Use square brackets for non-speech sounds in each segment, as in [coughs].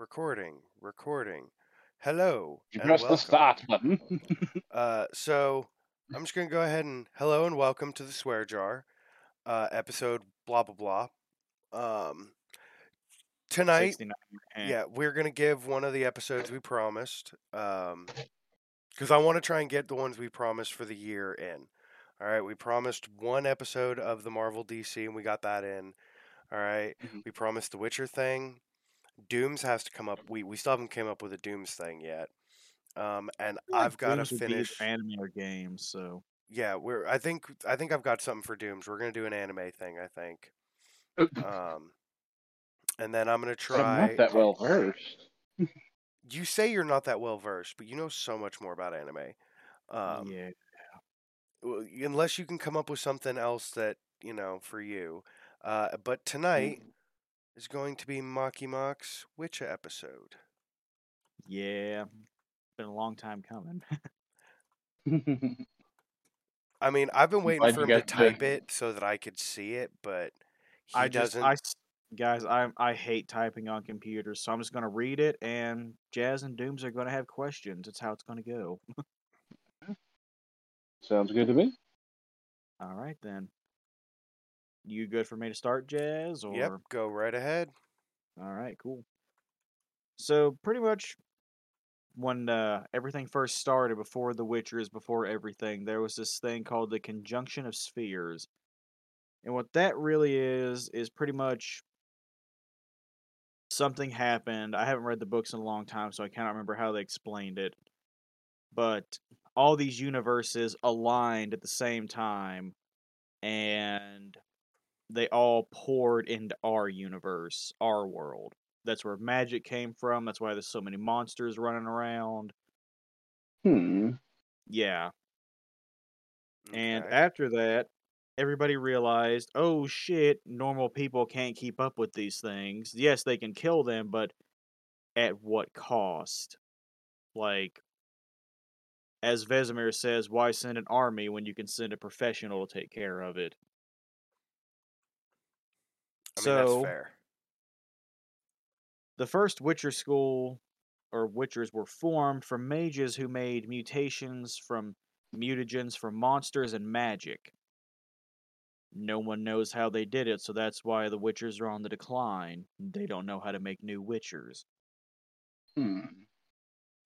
Recording, recording. Hello. You press the welcome. start button. [laughs] Uh, so I'm just gonna go ahead and hello and welcome to the swear jar, uh, episode blah blah blah. Um, tonight, 69. Yeah, we're gonna give one of the episodes we promised. Um, because I want to try and get the ones we promised for the year in. All right, we promised one episode of the Marvel DC, and we got that in. All right, Mhm. we promised the Witcher thing. Dooms has to come up. We we still haven't came up with a Dooms thing yet. Um, and like I've got to Dooms would be finish. anime or games. So Yeah, we're. I think I think I've got something for Dooms. We're gonna do an anime thing. I think. Um, and then I'm gonna I'm try. not that well versed. You say you're not that well versed, but you know so much more about anime. Um, yeah, unless you can come up with something else that you know for you. Uh, but tonight is going to be Maki Mock's Witcher episode. yeah, been a long time coming. [laughs] [laughs] I mean, I've been waiting Glad for him to got to- type it so that I could see it, but he I just, doesn't. I s- guys, I I hate typing on computers, so I'm just gonna read it, and Jazz and Dooms are gonna have questions. It's how it's gonna go. [laughs] Sounds good to me. All right then. You good for me to start, Jazz? Or Yep, go right ahead. All right, cool. So pretty much when uh, everything first started, before the Witchers, before everything, there was this thing called the conjunction of spheres, and what that really is is pretty much something happened. I haven't read the books in a long time, so I cannot remember how they explained it. But all these universes aligned at the same time, and they all poured into our universe, our world. That's where magic came from. That's why there's so many monsters running around. Hmm. Yeah. And after that, everybody realized, oh shit, normal people can't keep up with these things. Yes, they can kill them, but at what cost? Like, as Vesemir says, why send an army when you can send a professional to take care of it? I mean, so, that's fair. the first Witcher school or Witchers were formed from mages who made mutations from mutagens from monsters and magic. No one knows how they did it, so that's why the Witchers are on the decline. They don't know how to make new Witchers. Hmm.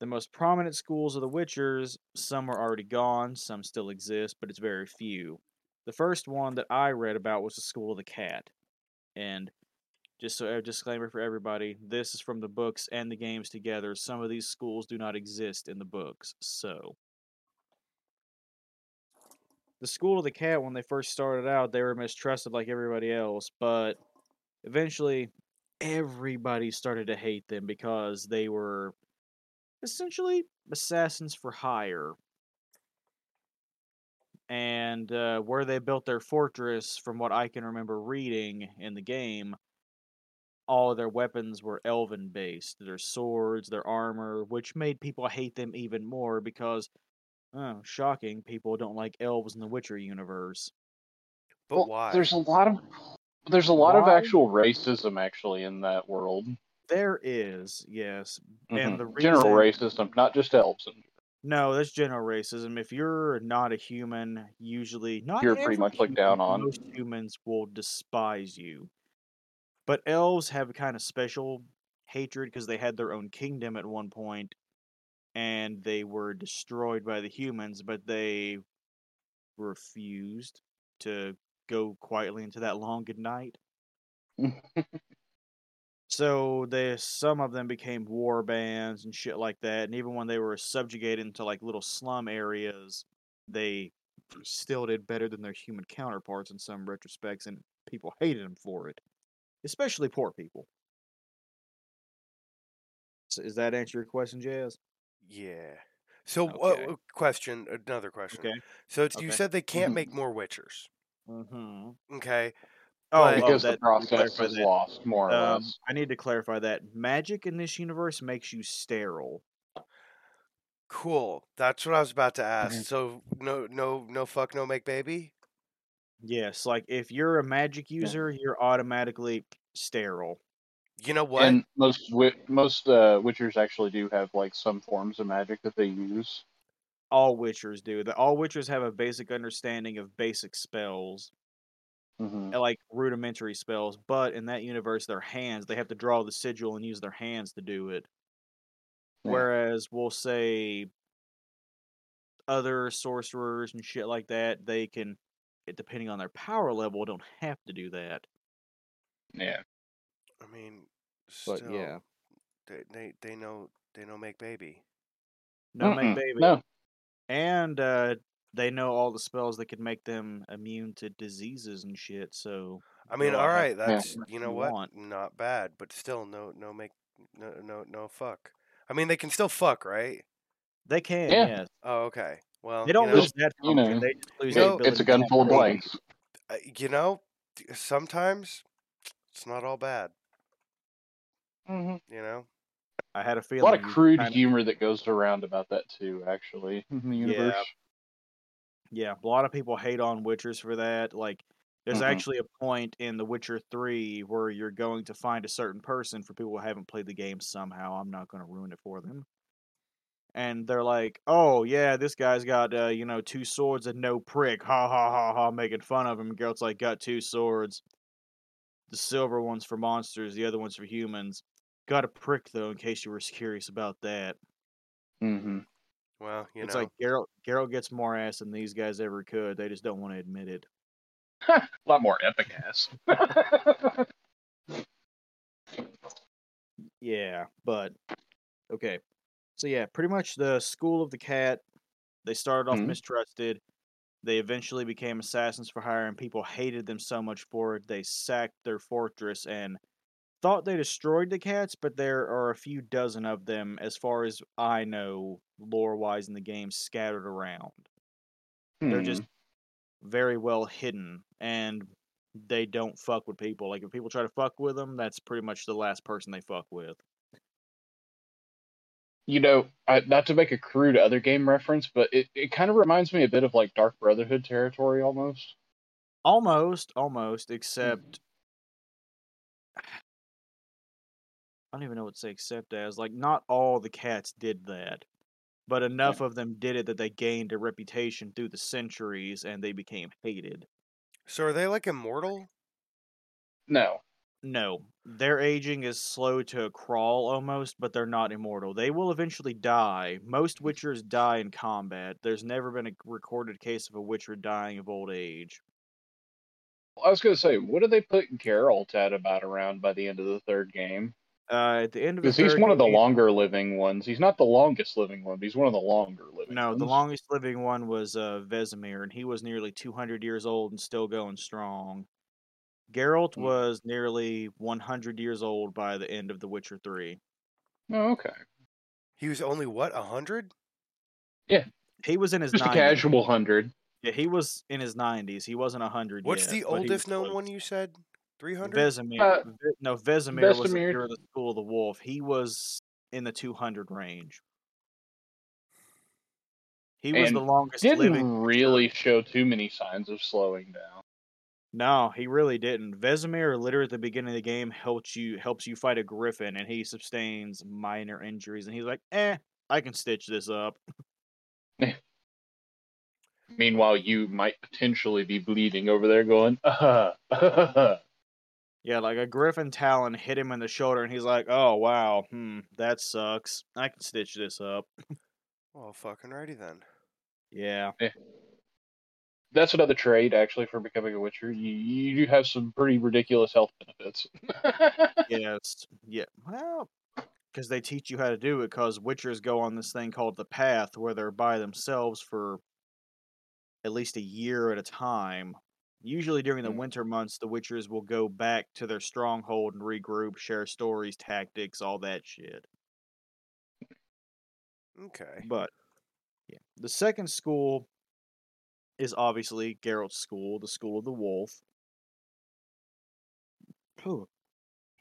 The most prominent schools of the Witchers, some are already gone, some still exist, but it's very few. The first one that I read about was the School of the Cat. And just so a disclaimer for everybody, this is from the books and the games together. Some of these schools do not exist in the books, so the School of the Cat when they first started out, they were mistrusted like everybody else, but eventually everybody started to hate them because they were essentially assassins for hire. And uh, where they built their fortress, from what I can remember reading in the game, all of their weapons were elven based. Their swords, their armor, which made people hate them even more because, oh, shocking, people don't like elves in the Witcher universe. But well, why? There's a lot of there's a lot of actual racism actually in that world. There is, yes. And Mhm. the general racism, not just elves. No, that's general racism. If you're not a human, usually not You're pretty much looked down on. Most humans will despise you. But elves have a kind of special hatred because they had their own kingdom at one point, and they were destroyed by the humans, but they refused to go quietly into that long good night. [laughs] So they some of them became war bands and shit like that, and even when they were subjugated into like little slum areas, they still did better than their human counterparts in some retrospects, and people hated them for it, especially poor people. So does that answer your question, Jazz? Yeah. So, Okay. uh, question, another question. Okay. So it's, you said they can't Mhm. make more Witchers. Mm-hmm. Okay. Oh, because that, the process is that. lost, more or Um, less. I need to clarify that magic in this universe makes you sterile. Cool. That's what I was about to ask. Mm-hmm. Mhm. So no, no, no fuck, no make baby. Yes, like if you're a magic Yeah. user, you're automatically sterile. You know what? And most wi- most uh, Witchers actually do have like some forms of magic that they use. All Witchers do. The all Witchers have a basic understanding of basic spells, hmm uh, like rudimentary spells. But in that universe, their hands they have to draw the sigil and use their hands to do it. Yeah. Whereas we'll say other sorcerers and shit like that, they can, depending on their power level, don't have to do that. Yeah. I mean, But yeah, they, they they know they know make baby. no make baby, No. and uh, they know all the spells that could make them immune to diseases and shit. So I mean, go all out right, and that's much you know what, want. not bad, but still, no, no make, no, no, no fuck. I mean, they can still fuck, right? they can, Yeah. yes. Oh, okay. Well, They don't you know, lose that you function. know, they lose you know, ability It's a gun full of blanks. uh, you know, sometimes it's not all bad. Mm-hmm. You know, I had a feeling. A lot of crude kinda- humor that goes around about that too. Actually, in the universe. Yeah, a lot of people hate on Witchers for that. Like, there's Mhm. actually a point in The Witcher 3 where you're going to find a certain person for people who haven't played the game somehow. I'm not going to ruin it for them. And they're like, oh, yeah, this guy's got, uh, you know, two swords and no prick. Ha ha ha ha, making fun of him. And Geralt's like, got two swords. The silver one's for monsters, the other one's for humans. Got a prick, though, in case you were curious about that. hmm well, you it's know, like Geralt, Geralt gets more ass than these guys ever could. They just don't want to admit it. [laughs] a lot more epic ass. [laughs] Yeah, but okay. So yeah, pretty much the school of the cat. They started off Mhm. mistrusted. They eventually became assassins for hire, and people hated them so much for it. They sacked their fortress and thought they destroyed the cats, but there are a few dozen of them, as far as I know, lore wise in the game, scattered around. They're just Hmm. very well hidden, and they don't fuck with people. Like if people try to fuck with them, that's pretty much the last person they fuck with. you know, I, not to make a crude other game reference, but it, it kind of reminds me a bit of like Dark Brotherhood territory almost. Almost, almost, except I don't even know what to say except as like not all the cats did that. But enough of them did it that they gained a reputation through the centuries and they became hated. so are they like immortal? No. No, their aging is slow to a crawl almost, but they're not immortal. They will eventually die. Most Witchers die in combat. There's never been a recorded case of a Witcher dying of old age. I was going to say, what do they put Geralt at about around by the end of the third game? Uh, at the end of the Because he's one of the game- longer living ones. He's not the longest living one, but he's one of the longer living No, ones. the longest living one was uh, Vesemir, and he was nearly 200 years old and still going strong. Geralt Hmm. was nearly 100 years old by the end of The Witcher 3. Oh, okay. He was only what a hundred? He was in his Just a 90s. casual hundred. Yeah, he was in his 90s. He wasn't 100 What's yet, the but he was oldest known close. one you said? Three hundred. Vesemir. Uh, no, Vesemir, was the Vesemir. leader of the School of the Wolf. He was in the 200 range. He was And the longest Didn't living. really show too many signs of slowing down. No, he really didn't. Vesemir, literally at the beginning of the game, helps you helps you fight a griffin, and he sustains minor injuries, and he's like, "Eh, I can stitch this up." [laughs] Meanwhile, you might potentially be bleeding over there, going, [laughs] [laughs] uh, uh, Yeah, like a griffin talon hit him in the shoulder, and he's like, "Oh wow, hmm, that sucks. I can stitch this up." Well, fucking righty then. Yeah, That's another trade, actually, for becoming a Witcher. You, you do have some pretty ridiculous health benefits. [laughs] yes, yeah. Well, because they teach you how to do it. Because witchers go on this thing called the path, where they're by themselves for at least a year at a time. Usually during the Hmm. winter months, the witchers will go back to their stronghold and regroup, share stories, tactics, all that shit. Okay. But yeah, the second school is obviously Geralt's school, the school of the wolf.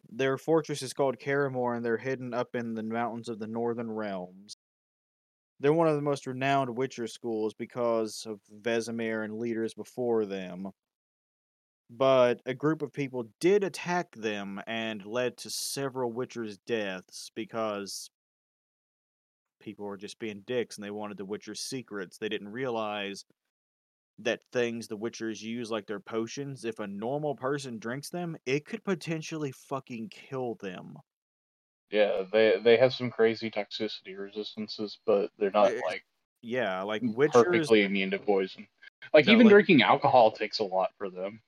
Their fortress is called Kaer Morhen, and they're hidden up in the mountains of the northern realms. They're one of the most renowned Witcher schools because of Vesemir and leaders before them. But a group of people did attack them and led to several Witcher's deaths because people were just being dicks and they wanted the Witcher's secrets. They didn't realize that things the Witchers use, like their potions, if a normal person drinks them, it could potentially fucking kill them. Yeah, they they have some crazy toxicity resistances, but they're not Eh, like Yeah, like Witchers. perfectly immune to poison. Like No, even like- drinking alcohol takes a lot for them.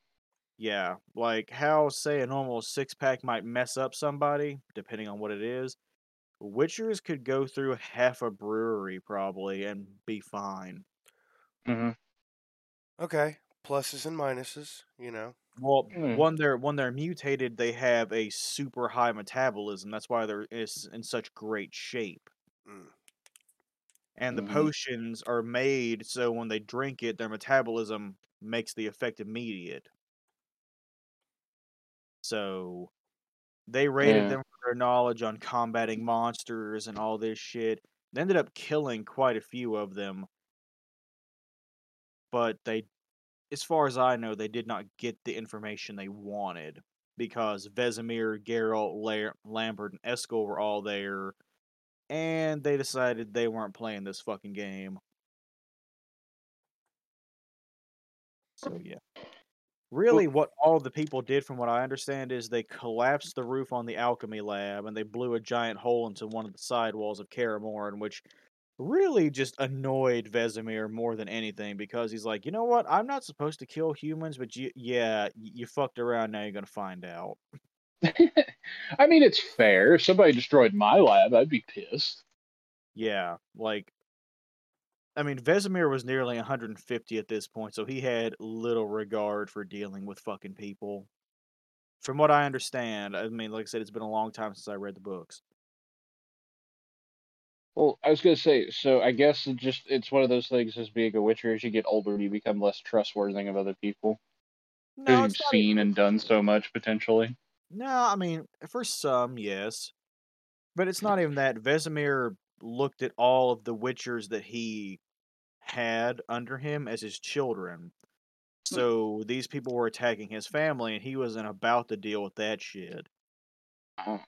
Yeah, like how say a normal six pack might mess up somebody, depending on what it is. Witchers could go through half a brewery probably and be fine. hmm Okay, pluses and minuses. You know. Well, Mm. when they're when they're mutated, they have a super high metabolism. That's why they're is in such great shape. Mm. And the Mhm. potions are made so when they drink it, their metabolism makes the effect immediate. So they rated Yeah. them for their knowledge on combating monsters and all this shit. They ended up killing quite a few of them. But they as far as I know, they did not get the information they wanted because Vesemir, Geralt, La- Lambert, and Eskel were all there, and they decided they weren't playing this fucking game. So yeah, really, what all the people did, from what I understand, is they collapsed the roof on the alchemy lab and they blew a giant hole into one of the side walls of Kaer Morhen, which really just annoyed Vesemir more than anything because he's like, you know what? I'm not supposed to kill humans, but you, yeah, you fucked around. Now you're gonna find out. [laughs] I mean, it's fair. If somebody destroyed my lab, I'd be pissed. Yeah, like, I mean, Vesemir was nearly 150 at this point, so he had little regard for dealing with fucking people. From what I understand, I mean, like I said, it's been a long time since I read the books. Well, I was gonna say, so I guess it just it's one of those things as being a witcher. As you get older, you become less trustworthy of other people No, you've seen even- and done so much potentially. No, I mean, for some, yes. But it's not even that. Vesemir looked at all of the Witchers that he had under him as his children. Hmm. So these people were attacking his family, and he wasn't about to deal with that shit. Oh.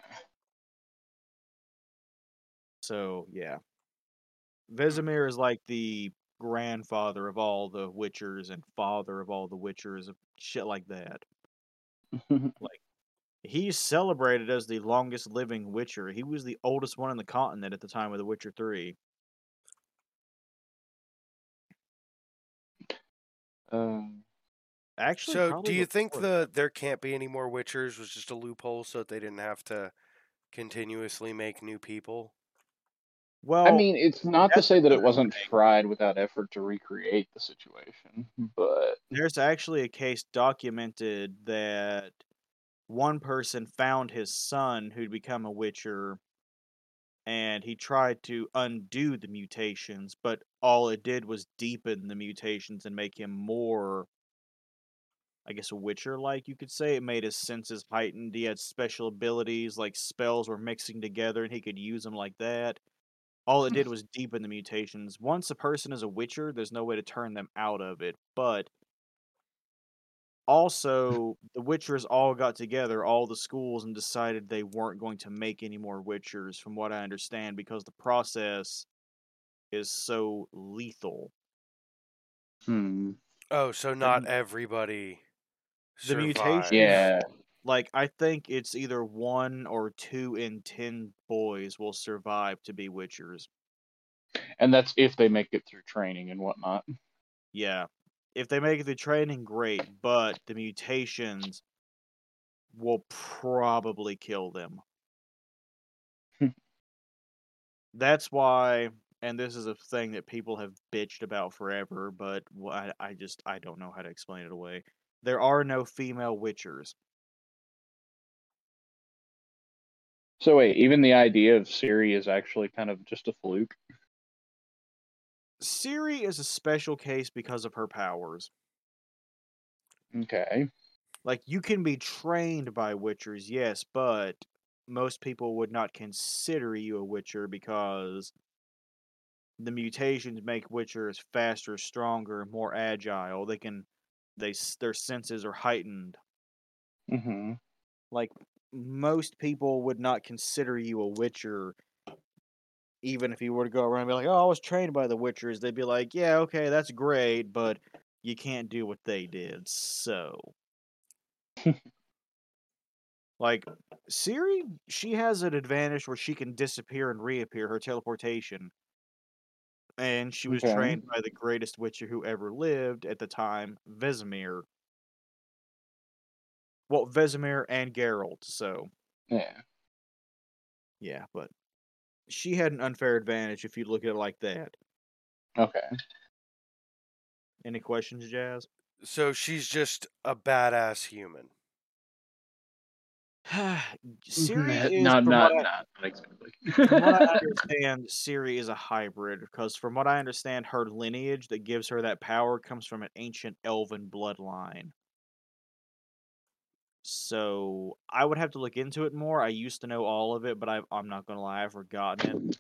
So, yeah. Vesemir is like the grandfather of all the Witchers and father of all the Witchers, shit like that. [laughs] Like he's celebrated as the longest living Witcher. He was the oldest one in the continent at the time of The Witcher 3. Um, Actually, So, do probably you think before. the there can't be any more Witchers was just a loophole so that they didn't have to continuously make new people? Well, I mean, it's not to say that it wasn't thing. tried without effort to recreate the situation, [laughs] but there's actually a case documented that one person found his son who'd become a Witcher and he tried to undo the mutations, but all it did was deepen the mutations and make him more, I guess, a Witcher like, you could say. It made his senses heightened. He had special abilities, like spells were mixing together and he could use them like that. All it did mm. was deepen the mutations. Once a person is a Witcher, there's no way to turn them out of it. But also, the Witchers all got together, all the schools, and decided they weren't going to make any more Witchers, from what I understand, because the process is so lethal. hmm. Oh, so not mu- everybody. the mutation- yeah, Like, I think it's either one or two in ten boys will survive to be Witchers. and that's if they make it through training and whatnot. Yeah. If they make the training, great, but the mutations will probably kill them. Hmm. That's why, and this is a thing that people have bitched about forever, but I, I just I don't know how to explain it away. There are no female witchers. So wait, even the idea of Ciri is actually kind of just a fluke. Ciri is a special case because of her powers. Okay. Like you can be trained by witchers, yes, but most people would not consider you a witcher because the mutations make witchers faster, stronger, more agile. They can they their senses are heightened. hmm Like most people would not consider you a witcher even if you were to go around and be like, "Oh, I was trained by the witchers." They'd be like, "Yeah, okay, that's great, but you can't do what they did." So [laughs] like Ciri, she has an advantage where she can disappear and reappear her teleportation. And she was Okay. trained by the greatest witcher who ever lived at the time, Vesemir. Well, Vesemir and Geralt, so Yeah. yeah, but she had an unfair advantage if you look at it like that. Okay. Any questions, Jazz? So she's just a badass human. [sighs] [laughs] Ciri is not not, I- not, not exactly. from what I [laughs] understand, Ciri is a hybrid because, from what I understand, her lineage that gives her that power comes from an ancient elven bloodline. So I would have to look into it more. I used to know all of it, but I, I'm not gonna lie, I've forgotten it.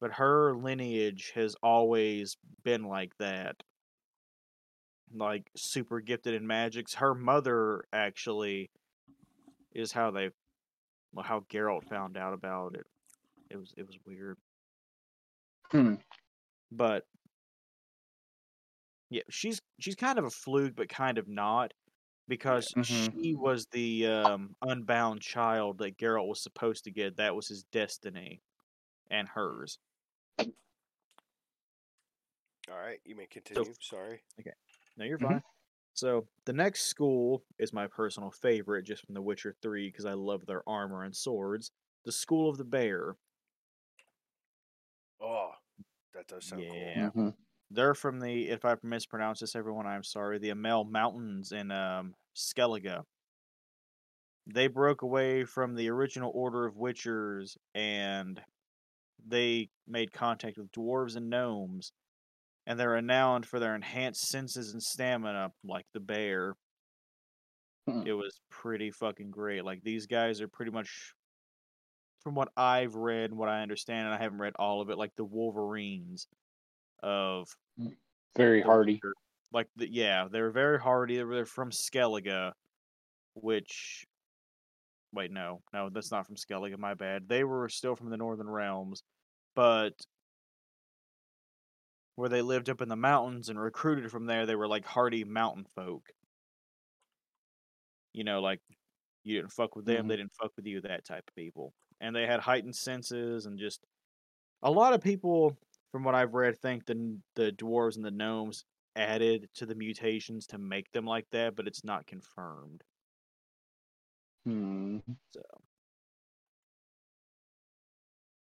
But her lineage has always been like that, like super gifted in magics. Her mother actually is how they, well, how Geralt found out about it. It was it was weird. Hmm. but yeah, she's she's kind of a fluke, but kind of not, because Mhm. she was the um, unbound child that Geralt was supposed to get. That was his destiny, and hers. All right, you may continue. Sorry. Okay. No, you're Mhm. fine. So the next school is my personal favorite, just from The Witcher Three, because I love their armor and swords. The School of the Bear. Oh, that does sound cool. Yeah. Mhm. They're from the, if I mispronounce this, everyone, I'm sorry, the Amell Mountains in um, Skellige. They broke away from the original Order of Witchers and they made contact with dwarves and gnomes. And they're renowned for their enhanced senses and stamina, like the bear. Hmm. It was pretty fucking great. Like, these guys are pretty much, from what I've read and what I understand, and I haven't read all of it, like the Wolverines of Very hardy. Like the, yeah, they were very hardy. They're, they're from Skellige, which wait, no, no, that's not from Skellige. My bad. They were still from the Northern Realms, but where they lived up in the mountains and recruited from there, they were like hardy mountain folk. You know, like you didn't fuck with them, Mhm. they didn't fuck with you. That type of people, and they had heightened senses and just a lot of people, from what I've read, I think the the dwarves and the gnomes added to the mutations to make them like that, but it's not confirmed. Hmm. So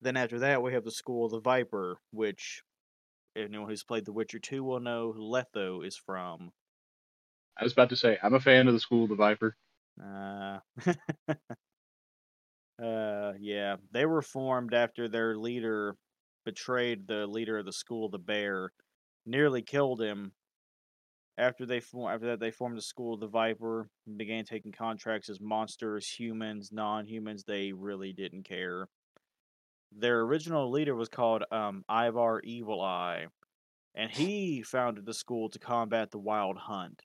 then after that, we have the School of the Viper, which anyone who's played The Witcher 2 will know who Letho is from. I was about to say I'm a fan of the School of the Viper. Uh, [laughs] uh, yeah, they were formed after their leader betrayed the leader of the School of the Bear, nearly killed him. After they form, after that, they formed the School of the Viper and began taking contracts as monsters, humans, non-humans. They really didn't care. Their original leader was called um, Ivar Evil Eye, and he founded the school to combat the Wild Hunt.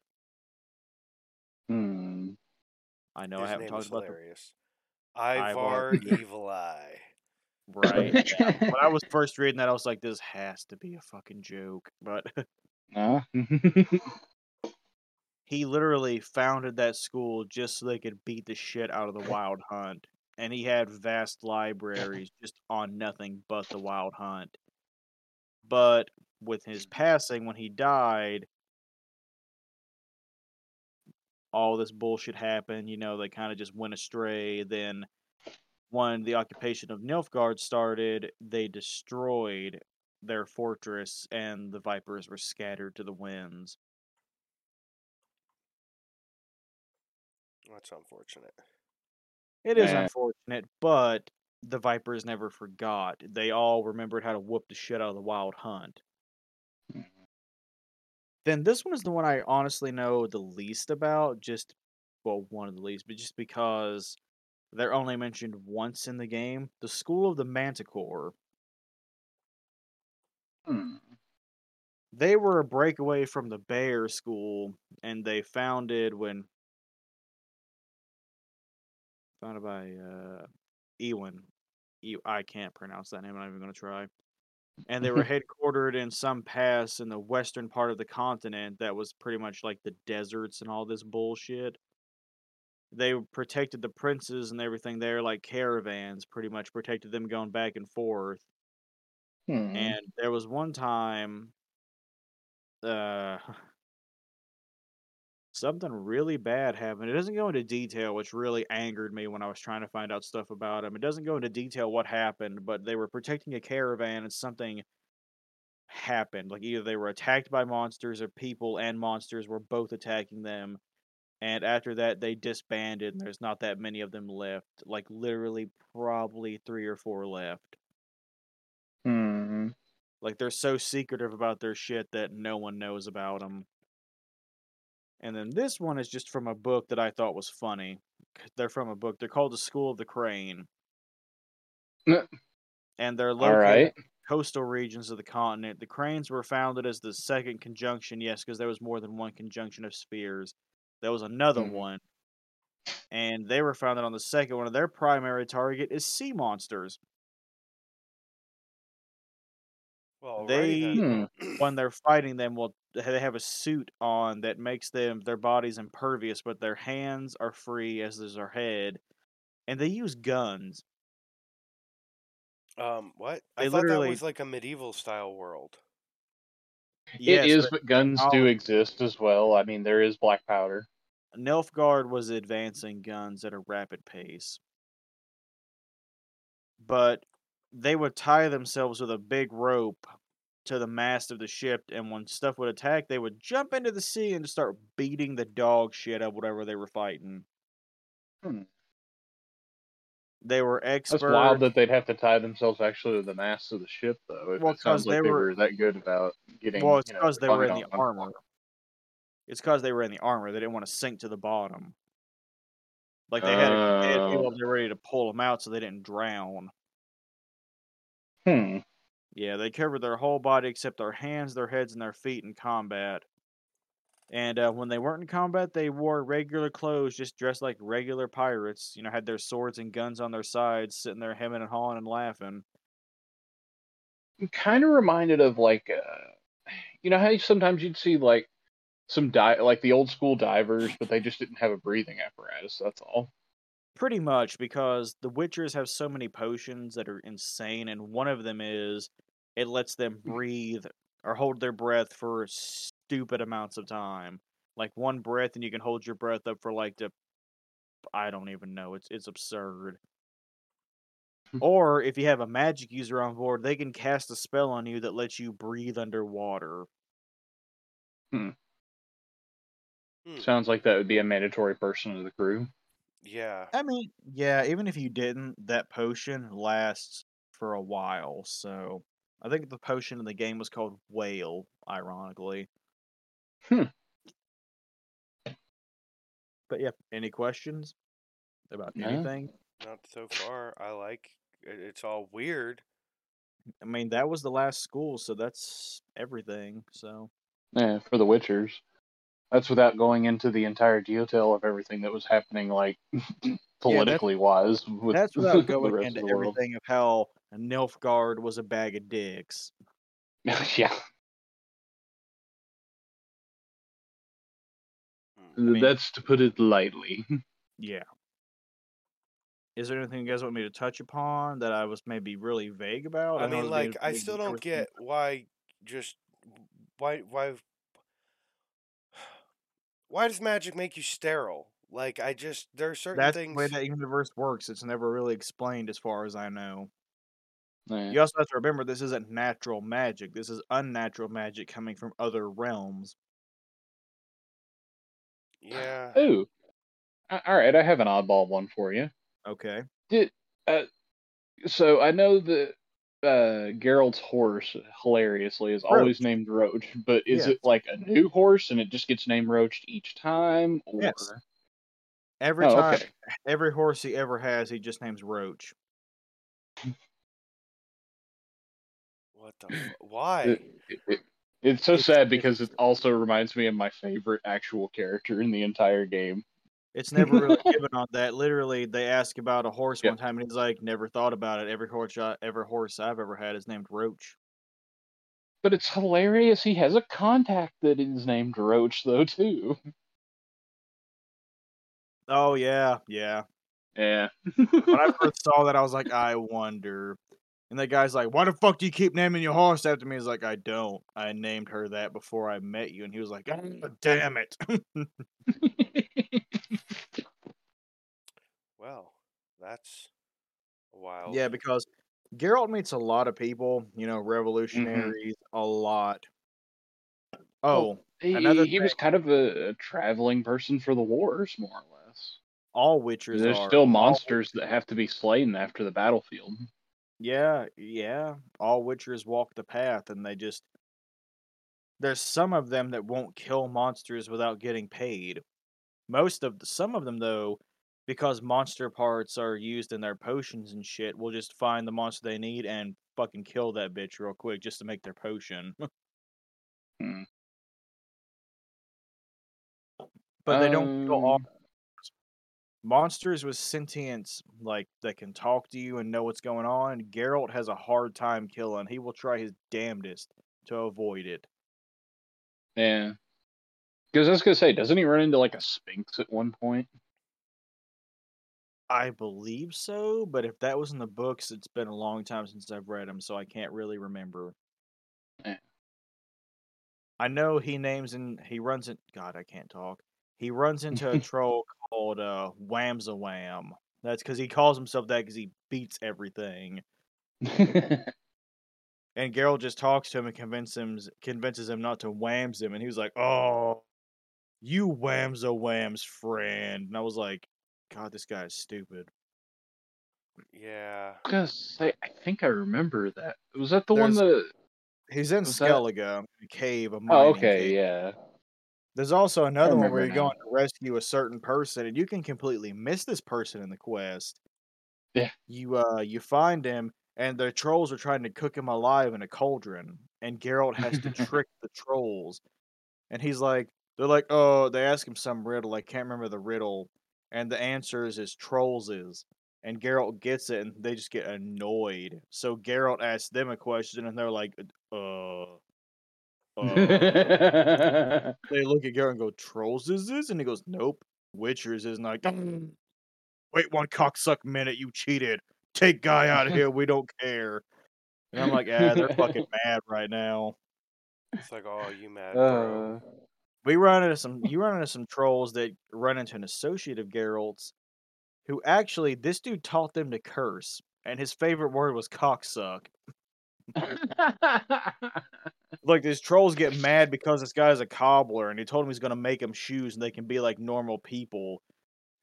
Hmm. I know I His haven't name talked is about the hilarious. Ivar Ivar Evil Eye. Right. [laughs] yeah. When I was first reading that, I was like, "This has to be a fucking joke," but [laughs] Nah. he literally founded that school just so they could beat the shit out of the Wild Hunt, and he had vast libraries just on nothing but the Wild Hunt. But with his passing, when he died, all this bullshit happened. You know, they kind of just went astray. Then, when the occupation of Nilfgaard started, they destroyed their fortress, and the Vipers were scattered to the winds. That's unfortunate. It is Yeah. unfortunate, but the Vipers never forgot. They all remembered how to whoop the shit out of the Wild Hunt. Mm-hmm. Then this one is the one I honestly know the least about, just well, one of the least, but just because they're only mentioned once in the game. The School of the Manticore. Hmm. they were a breakaway from the bear school and they founded when founded by uh Ewan. E- I can't pronounce that name. I'm not even going to try. And they were [laughs] headquartered in some pass in the western part of the continent that was pretty much like the deserts and all this bullshit. They protected the princes and everything there like caravans, pretty much protected them going back and forth. Hmm. And there was one time uh something really bad happened. It doesn't go into detail, which really angered me when I was trying to find out stuff about them. It doesn't go into detail what happened, but they were protecting a caravan and something happened. Like either they were attacked by monsters or people and monsters were both attacking them. And after that, they disbanded, and there's not that many of them left. Like literally, probably three or four left. Hmm. Like they're so secretive about their shit that no one knows about them. And then this one is just from a book that I thought was funny. They're from a book. They're called The School of the Crane. And they're located right. coastal regions of the continent. The cranes were founded as the second conjunction, yes, because there was more than one conjunction of spheres. There was another Mhm. one. And they were founded on the second one. And their primary target is sea monsters. Well, They- alrighty Hmm. [clears throat] when they're fighting them, well, they have a suit on that makes them their bodies impervious, but their hands are free as is their head, and they use guns. Um, what? I thought that was like a medieval style world. Yes, it is, but but guns do exist as well. I mean, there is black powder. Nilfgaard was advancing guns at a rapid pace, but they would tie themselves with a big rope to the mast of the ship, and when stuff would attack, they would jump into the sea and start beating the dog shit out of whatever they were fighting. Hmm. They were experts. That's wild that they'd have to tie themselves actually to the mast of the ship, though. Well, it sounds 'cause like they they were- were that good about getting. Well, it's you know, because they were in the armor. It's because they were in the armor. They didn't want to sink to the bottom. Like they had, they had people Oh. there ready to pull them out so they didn't drown. Hmm. Yeah, they covered their whole body except their hands, their heads, and their feet in combat. And uh, when they weren't in combat, they wore regular clothes, just dressed like regular pirates. You know, had their swords and guns on their sides, sitting there hemming and hawing and laughing. I'm Kind of reminded of like, uh, you know how sometimes you'd see like some di- like the old school divers, but they just didn't have a breathing apparatus. That's all. Pretty much because the Witchers have so many potions that are insane, and one of them is it lets them breathe or hold their breath for stupid amounts of time. Like one breath, and you can hold your breath up for like the I don't even know. It's it's absurd. or if you have a magic user on board, they can cast a spell on you that lets you breathe underwater. Hmm. Sounds like that would be a mandatory person of the crew. Yeah. I mean, yeah, even if you didn't, that potion lasts for a while. So I think the potion in the game was called Whale, ironically. Hmm. But yeah, any questions about No. anything? Not so far. I like. It's all weird. I mean, that was the last school, so that's everything. So Yeah, for the Witchers. That's without going into the entire detail of everything that was happening, like [laughs] politically wise. With that's [laughs] without the going rest into of the world. everything of how Nilfgaard was a bag of dicks. [laughs] yeah, Hmm. mean- that's to put it lightly. Yeah. Is there anything you guys want me to touch upon that I was maybe really vague about? I know mean, was like, I still don't get why. Just why? Why? Why does magic make you sterile? Like, I just there are certain That's things. the way that universe works. It's never really explained as far as I know. Yeah. You also have to remember this isn't natural magic. This is unnatural magic coming from other realms. yeah. Ooh, all right. I have an oddball one for you. Okay. Did uh, So I know that uh, Geralt's horse, hilariously, is always Roach. named Roach, but is Yes. it like a new horse and it just gets named Roach each time? Or... Yes. Every Oh, time, okay. every horse he ever has, he just names Roach. What the? Fu- why? It- it- It's so sad because it also reminds me of my favorite actual character in the entire game. It's [laughs] never really given on that. Literally, they ask about a horse Yep. one time, and he's like, "Never thought about it. Every horse, I, every horse I've ever had is named Roach." But it's hilarious. He has a contact that is named Roach, though, too. Oh yeah, yeah. Yeah. When I [laughs] first saw that, I was like, I wonder. And the guy's like, "Why the fuck do you keep naming your horse after me?" He's like, "I don't. I named her that before I met you." And he was like, "Oh, damn it." [laughs] Well, that's wild. yeah, because Geralt meets a lot of people. You know, mm-hmm. revolutionaries, a lot. Oh, he, Another he was kind of a, a traveling person for the wars, more or less. all Witchers There's are still all monsters that have to be slain after the battlefield. Yeah, yeah. All Witchers walk the path, and they just. There's some of them that won't kill monsters without getting paid. Most of some of them though, because monster parts are used in their potions and shit, we'll just find the monster they need and fucking kill that bitch real quick just to make their potion. [laughs] Hmm. But they don't kill all Um, monsters with sentience, like that can talk to you and know what's going on. Geralt has a hard time killing. He will try his damnedest to avoid it. Yeah. Because I was gonna say, doesn't he run into like a sphinx at one point? I believe so, but if that was in the books, it's been a long time since I've read them, so I can't really remember. Eh. I know he names and he runs in. God, I can't talk. He runs into a [laughs] troll called uh, Wham. That's because he calls himself that because he beats everything. [laughs] And Geralt just talks to him and convinces him convinces him not to whams him, and he was like, "Oh, you Whamza Wham's friend." And I was like, "God, this guy is stupid." Yeah. I was gonna say, I think I remember that. Was that the one that? He's in Was that- Skellige, a cave, a Oh, okay, cave. yeah. There's also another one where you're now. going to rescue a certain person, and you can completely miss this person in the quest. Yeah. You uh, you find him, and the trolls are trying to cook him alive in a cauldron, and Geralt has to [laughs] trick the trolls, and he's like, they're like, oh, they ask him some riddle, I can't remember the riddle, and the answer is is trolls is, and Geralt gets it, and they just get annoyed. So Geralt asks them a question, and they're like, uh. Uh, [laughs] they look at Geralt and go, "Trolls is this?" And he goes, "Nope, Witchers is." And like, wait one cocksuck minute, you cheated. Take guy out of [laughs] here. We don't care. And I'm like, ah, they're fucking [laughs] mad right now. It's like, oh, you mad, bro? Uh, We run into some. [laughs] You run into some trolls that run into an associate of Geralt's, who actually this dude taught them to curse, and his favorite word was cocksuck. [laughs] Like these trolls get mad because this guy's a cobbler, and he told him he's gonna make them shoes, and they can be like normal people.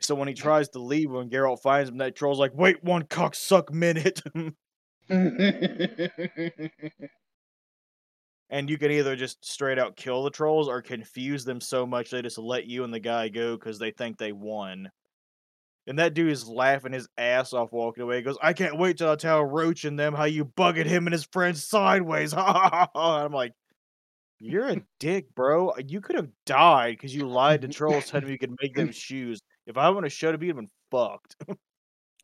So when he mm. tries to leave, when Geralt finds him, that troll's like, "Wait one cocksuck minute," [laughs] and you can either just straight out kill the trolls or confuse them so much they just let you and the guy go because they think they won. And that dude is laughing his ass off walking away. He goes, I can't wait till I tell Roach and them how you bugged him and his friends sideways. [laughs] I'm like, you're a [laughs] dick, bro. You could have died because you lied to [laughs] trolls telling me you could make them shoes. If I want have show up, you'd have been fucked.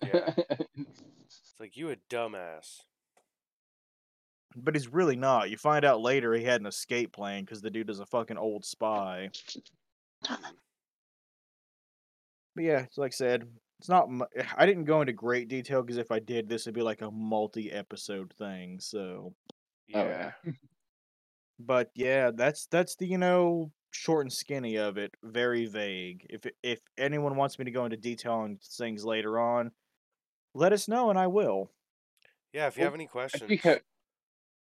Yeah. It's like you a dumbass. But he's really not. You find out later he had an escape plan because the dude is a fucking old spy. But yeah, it's like I said, it's not. Eh, I didn't go into great detail because if I did, this would be like a multi-episode thing. So, oh, Yeah. yeah. [laughs] but yeah, that's that's the you know short and skinny of it. Very vague. If if anyone wants me to go into detail on things later on, let us know and I will. Yeah. If you Well, have any I, questions, think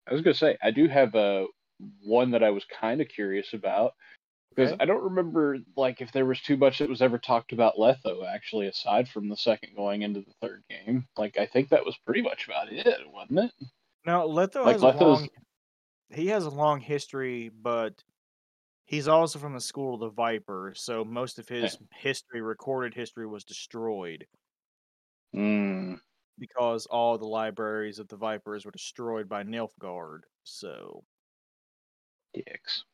I, was gonna say I do have a one that I was kind of curious about because Okay. I don't remember like if there was too much that was ever talked about Letho actually aside from the second going into the third game. Like I think that was pretty much about it, wasn't it? Now Letho Like has a long. He has a long history, but he's also from the school of the Viper, so most of his history, recorded history, was destroyed Mm, because all the libraries of the Vipers were destroyed by Nilfgaard. So Dicks.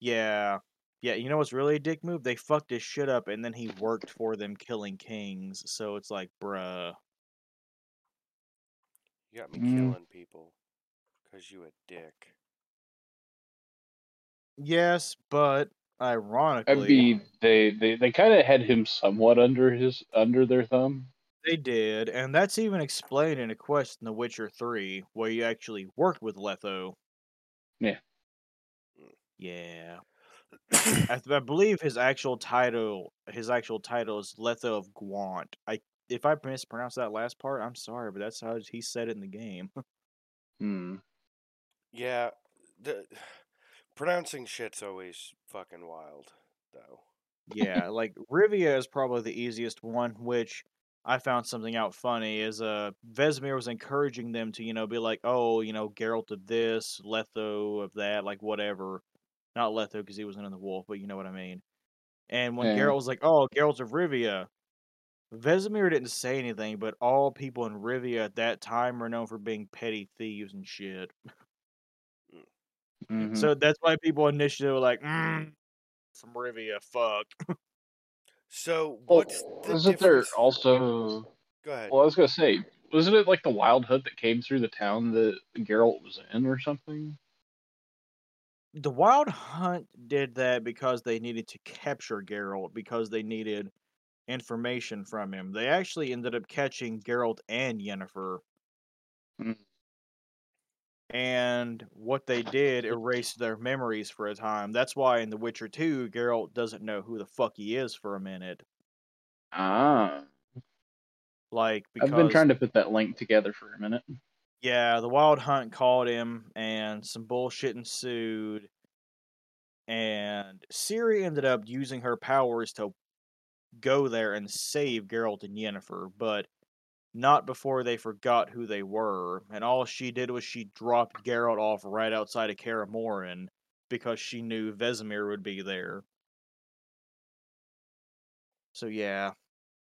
Yeah. Yeah, you know what's really a dick move? They fucked his shit up and then he worked for them killing kings. So it's like, bruh. You got me Mm. killing people because you a dick. Yes, but ironically, I mean, they they, they kind of had him somewhat under his under their thumb. They did, and that's even explained in a quest in The Witcher 3, where you actually worked with Letho. Yeah. Yeah. [coughs] I, th- I believe his actual title his actual title is Letho of Gwant. I if I mispronounced that last part, I'm sorry, but that's how he said it in the game. [laughs] Hmm. Yeah, the [sighs] pronouncing shit's always fucking wild, though. yeah, like [laughs] Rivia is probably the easiest one, which I found something out funny is uh Vesemir was encouraging them to, you know, be like, oh, you know, Geralt of this, Letho of that, like whatever. Not Letho because he wasn't in the wolf, but you know what I mean. And when Yeah. Geralt was like, oh, Geralt of Rivia, Vesemir didn't say anything, but all people in Rivia at that time were known for being petty thieves and shit. Mhm. So that's why people initially were like, mm, from Rivia, fuck. [laughs] So Well, what's the wasn't there difference? also? Go ahead. Well, I was gonna say, wasn't it like the wild hunt that came through the town that Geralt was in, or something? The Wild Hunt did that because they needed to capture Geralt because they needed information from him. They actually ended up catching Geralt and Yennefer. Hmm. And what they did erased their memories for a time. That's why in The Witcher 2, Geralt doesn't know who the fuck he is for a minute. Ah, Like because I've been trying to put that link together for a minute. Yeah, the Wild Hunt called him, and some bullshit ensued. And Ciri ended up using her powers to go there and save Geralt and Yennefer, but not before they forgot who they were. And all she did was she dropped Geralt off right outside of Kaer Morhen because she knew Vesemir would be there. So yeah,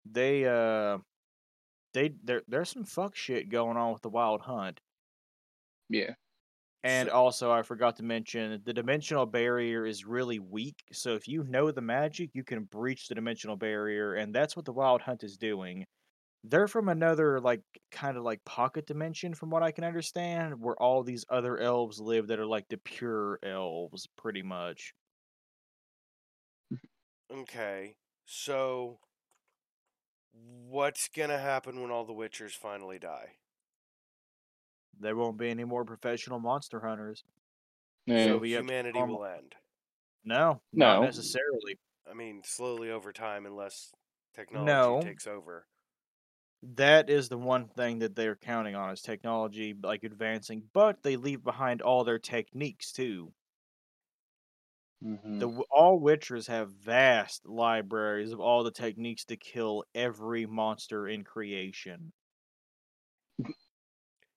they uh, they there there's some fuck shit going on with the Wild Hunt. Yeah. And So- also, I forgot to mention the dimensional barrier is really weak. So if you know the magic, you can breach the dimensional barrier, and that's what the Wild Hunt is doing. They're from another, like, kind of like pocket dimension, from what I can understand, where all these other elves live that are like the pure elves, pretty much. Okay, so what's gonna happen when all the Witchers finally die? There won't be any more professional monster hunters. Yeah. So we have to humanity will end. No, not No. necessarily. I mean, slowly over time, unless technology No. takes over. That is the one thing that they're counting on is technology, like advancing, but they leave behind all their techniques too. Mhm. The all witchers have vast libraries of all the techniques to kill every monster in creation.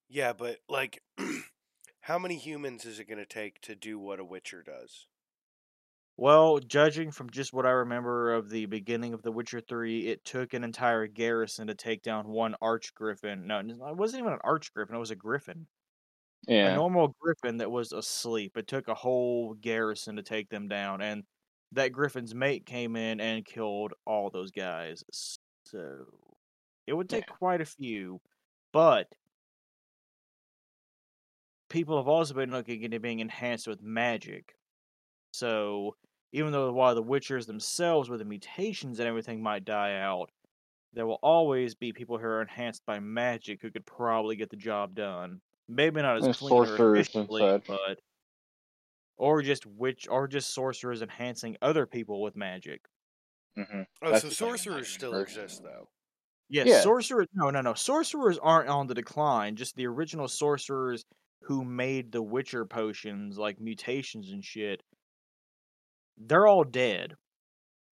Yeah, but like, [clears throat] how many humans is it gonna take to do what a Witcher does? Well, judging from just what I remember of the beginning of The Witcher 3, it took an entire garrison to take down one arch griffin. No, it wasn't even an arch griffin, it was a griffin. A normal griffin that was asleep. It took a whole garrison to take them down, and that griffin's mate came in and killed all those guys. So it would take Yeah. quite a few, but people have also been looking into being enhanced with magic. So even though while the witchers themselves with the mutations and everything might die out, there will always be people who are enhanced by magic who could probably get the job done. Maybe not as Uh, clean or efficiently, but or just witch or just sorcerers enhancing other people with magic. Mhm. Oh, That's so the thing I'm not sorcerers still heard. exist, though. Yes, Yeah. sorcerers. No, no, no. Sorcerers aren't on the decline. Just the original sorcerers who made the Witcher potions, like mutations and shit. They're all dead,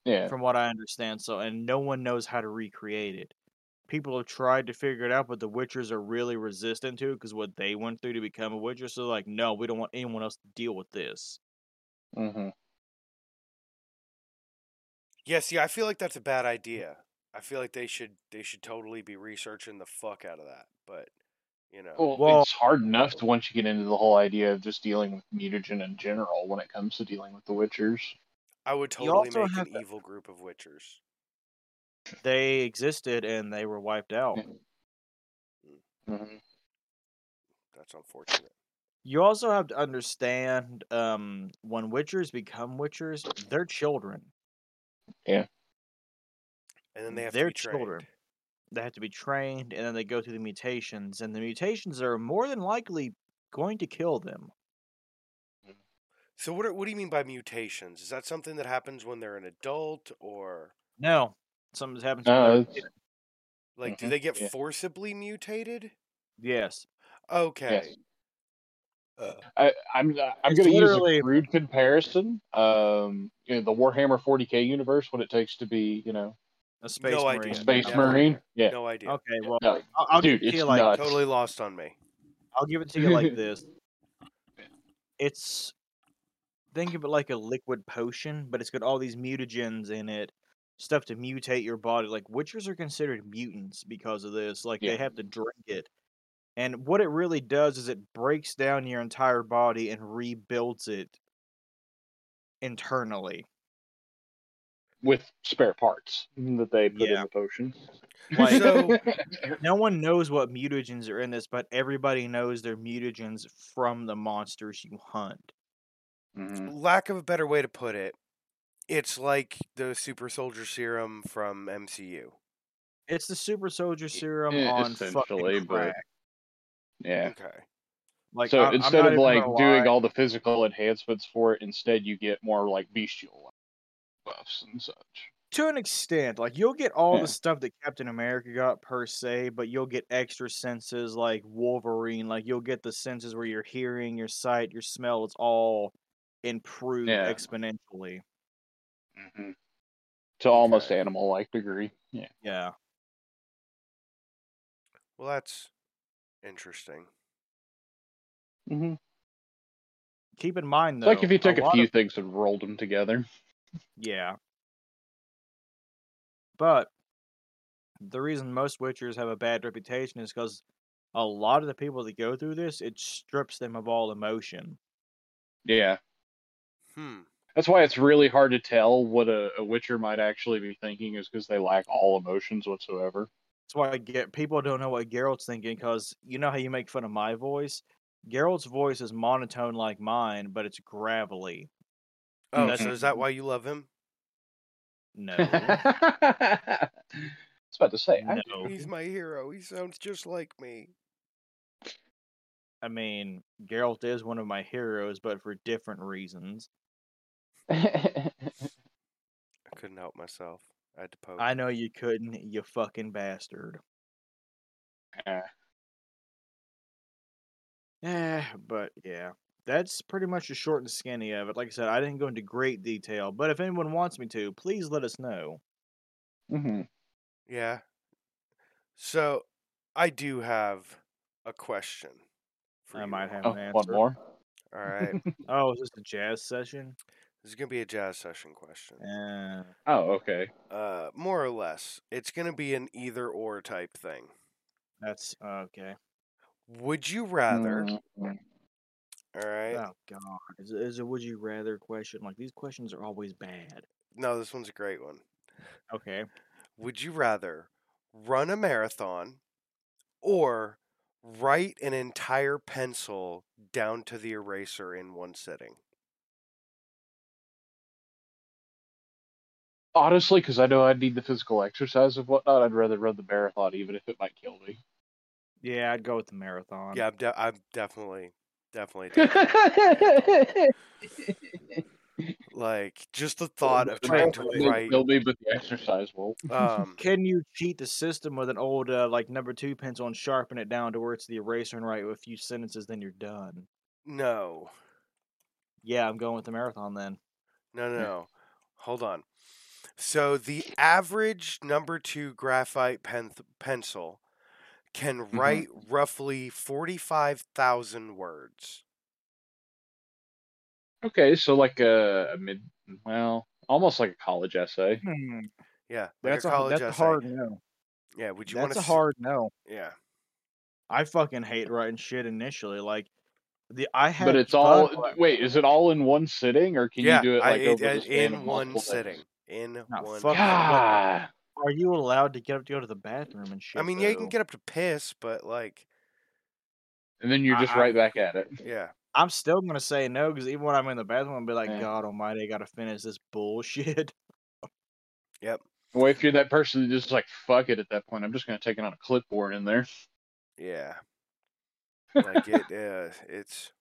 Yeah. from what I understand. So, and no one knows how to recreate it. People have tried to figure it out, but the Witchers are really resistant to it because what they went through to become a Witcher. So, like, no, we don't want anyone else to deal with this. Mm-hmm. Yeah, see, I feel like that's a bad idea. I feel like they should they should totally be researching the fuck out of that. But You know. Well, Well- it's hard enough to once you get into the whole idea of just dealing with mutagen in general when it comes to dealing with the Witchers. I would you totally also make have an to- evil group of Witchers. They existed and they were wiped out. Mm-hmm. That's unfortunate. You also have to understand um, when Witchers become Witchers, they're children. Yeah. And then they have They're to be trained. Children. They have to be trained, and then they go through the mutations, and the mutations are more than likely going to kill them. So what? Are, what do you mean by mutations? Is that something that happens when they're an adult, or No, something's happened to Uh, them. it's- like do Mhm, they get yeah. forcibly mutated? Yes. Okay. Uh, I, I'm I'm going to use a crude comparison. Um, you know, the Warhammer 40k universe, what it takes to be, you know, A space No marine. idea. space Never. marine. Yeah. no idea. Okay, well, No, I'll, I'll dude, give it to it's you like nuts. Totally lost on me. I'll give it to you like [laughs] this. It's think of it like a liquid potion, but it's got all these mutagens in it, stuff to mutate your body. Like witchers are considered mutants because of this. Like Yeah. they have to drink it. And what it really does is it breaks down your entire body and rebuilds it internally. With spare parts that they put in Yeah. the potion. Like So [laughs] no one knows what mutagens are in this, but everybody knows they're mutagens from the monsters you hunt. Mhm. lack of a better way to put it, it's like the super soldier serum from MCU. It's the super soldier serum eh, on essentially, fucking but- crack. Yeah. Okay. Like so I'm- I'm instead of like doing all the physical enhancements for it, instead you get more like bestial buffs and such. to an extent, like you'll get all Yeah. the stuff that Captain America got per se, but you'll get extra senses like Wolverine. Like you'll get the senses where your hearing, your sight, your smell is all improved Yeah. exponentially. Mm-hmm. To almost Okay. animal like degree. Yeah. Yeah. Well, that's interesting. Mm-hmm. Keep in mind It's though, like if you took a, lot few of- things and rolled them together. Yeah. But the reason most Witchers have a bad reputation is because a lot of the people that go through this, it strips them of all emotion. Yeah. Hmm. That's why it's really hard to tell what a, a Witcher might actually be thinking, is because they lack all emotions whatsoever. That's why I get people don't know what Geralt's thinking because you know how you make fun of my voice. Geralt's voice is monotone like mine, but it's gravelly. Oh, That's- so is that why you love him? No, [laughs] I was about to say. I no. He's my hero. He sounds just like me. I mean, Geralt is one of my heroes, but for different reasons. [laughs] I couldn't help myself. I had to poke. I know you couldn't, you fucking bastard. Eh. Eh, but yeah. That's pretty much the short and skinny of it. Like I said, I didn't go into great detail, but if anyone wants me to, please let us know. Mhm. Yeah. So, I do have a question. For I you might have Oh, an one more. All right. [laughs] Oh, is this a jazz session? this is gonna be a jazz session question. Uh, Oh, okay. Uh, more or less, it's gonna be an either or type thing. that's okay. Would you rather? Mm, All right. Oh god, is, it- is a would you rather question? Like these questions are always bad. No, this one's a great one. Okay, Would you rather run a marathon or write an entire pencil down to the eraser in one sitting? Honestly, because I know I'd need the physical exercise and whatnot, I'd rather run the marathon, even if it might kill me. yeah, I'd go with the marathon. Yeah, I'm, de- I'm definitely, definitely. taking- like just the thought of trying to marathon may write. kill me, but the exercise won't. Um, [laughs] Can you cheat the system with an old uh, like number two pencil and sharpen it down to where it's the eraser and write a few sentences, then you're done? no, Yeah, I'm going with the marathon then. no, no, no. Hold on. So the average number two graphite pen- pencil can write roughly forty-five thousand words. Okay, so like a, a mid, well, almost like a college essay. Hmm, Yeah, like That's a a, college that's a essay. hard no. Yeah, would you want? That's a hard no. Yeah. I fucking hate writing shit initially. Like the I had But it's all writing- wait. Is it all in one sitting, or can yeah, you do it I- like it- over uh, the span of in one sitting. days? In Nah, one. God. Are you allowed to get up to go to the bathroom and shit? I mean, yeah, you can get up to piss, but like, And then you're just I- right back at it. yeah, I'm still gonna say no because even when I'm in the bathroom, I'll be like, Yeah. God Almighty, I gotta finish this bullshit. yep, Well, if you're that person that just like fuck it at that point, I'm just gonna take it on a clipboard in there. yeah. Like it, [laughs] uh, it's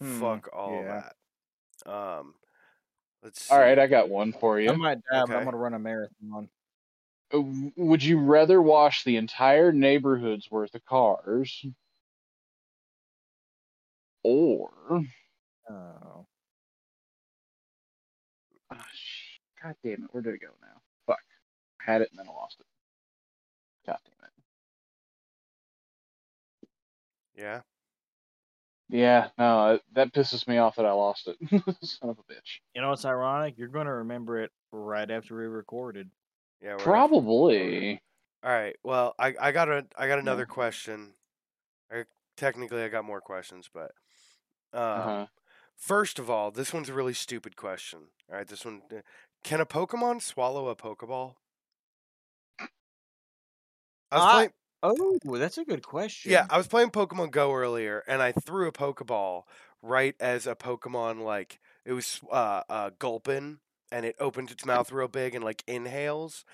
Hmm, fuck all yeah. that. Um, let's. See. All right, I got one for you. I might die, but I'm gonna run a marathon. Uh, Would you rather wash the entire neighborhood's worth of cars, or Oh. Ah, God damn it, where did it go now? Fuck, I had it and then I lost it. God damn it. Yeah. Yeah, no, it- that pisses me off that I lost it. [laughs] Son of a bitch. You know what's ironic? You're gonna remember it right after we recorded. Yeah. we're after- Probably. All right. Well, I I got a I got another question. Or technically, I got more questions, but um, Uh-huh. first of all, this one's a really stupid question. All right, this one: uh, Can a Pokemon swallow a Pokeball? I was I- playing. Oh, that's a good question. Yeah, I was playing Pokemon Go earlier, and I threw a Pokeball right as a Pokemon like it was uh, uh, gulping, and it opens its mouth real big and like inhales,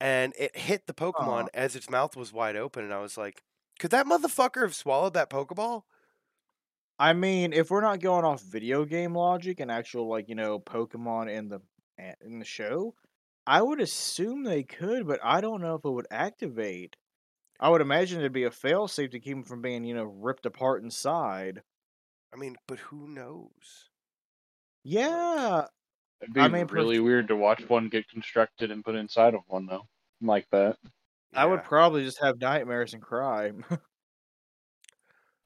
and it hit the Pokemon as its mouth was wide open, and I was like, could that motherfucker have swallowed that Pokeball? I mean, if we're not going off video game logic and actual like you know Pokemon in the in the show, I would assume they could, but I don't know if it would activate. I would imagine it'd be a failsafe to keep them from being you know ripped apart inside. I mean, but who knows? Yeah, It'd be I mean, really perf- weird to watch one get constructed and put inside of one, though. Like that. I would probably just have nightmares and cry. [laughs]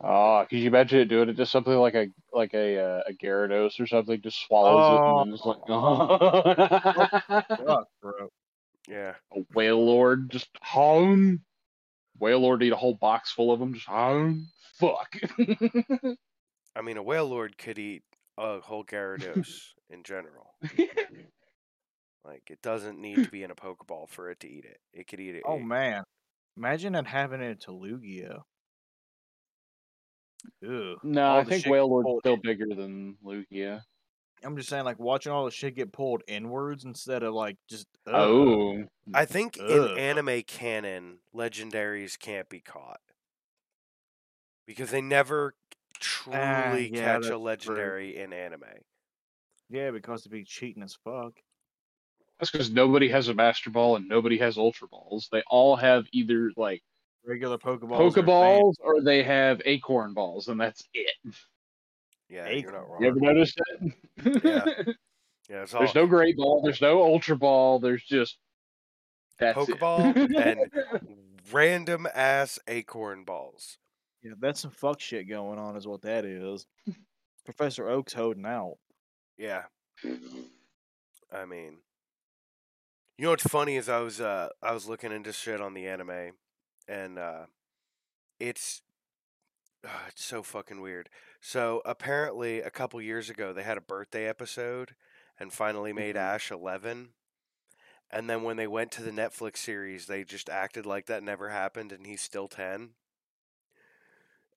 Ah, could you imagine it doing it to something like a like a uh, a Gyarados or something? Just swallows it and then just like Fuck, [laughs] bro. Yeah. a Wailord just home. Wailord eat a whole box full of them. Just home. Fuck. [laughs] I mean, a Wailord could eat a whole Gyarados [laughs] in general. [laughs] Like, it doesn't need to be in a Pokeball for it to eat it. It could eat it. Oh it- man, imagine it having it to Lugia. Ew. no, All I think shit Wailord's still bigger than Lugia. I'm just saying, like watching all the shit get pulled inwards instead of like just. ugh. Oh, I think in anime canon, legendaries can't be caught because they never truly Ah, yeah, catch that's a true. legendary in anime. Yeah, because it'd be cheating as fuck. that's because nobody has a Master Ball and nobody has Ultra Balls. They all have either like Regular Pokeballs. are Pokeballs or they have Acorn Balls, and that's it. Yeah, you're not wrong. You ever noticed that? Yeah. [laughs] Yeah, it's all There's no Great Ball. There's no Ultra Ball. There's just that's Pokeball it. [laughs] and random ass acorn balls. Yeah, that's some fuck shit going on, is what that is. [laughs] Professor Oak's holding out. Yeah. I mean, you know what's funny is I was uh I was looking into shit on the anime, and uh, it's uh, it's so fucking weird. So apparently, a couple years ago, they had a birthday episode, and finally made Mhm. Ash eleven. And then when they went to the Netflix series, they just acted like that never happened, and he's still ten.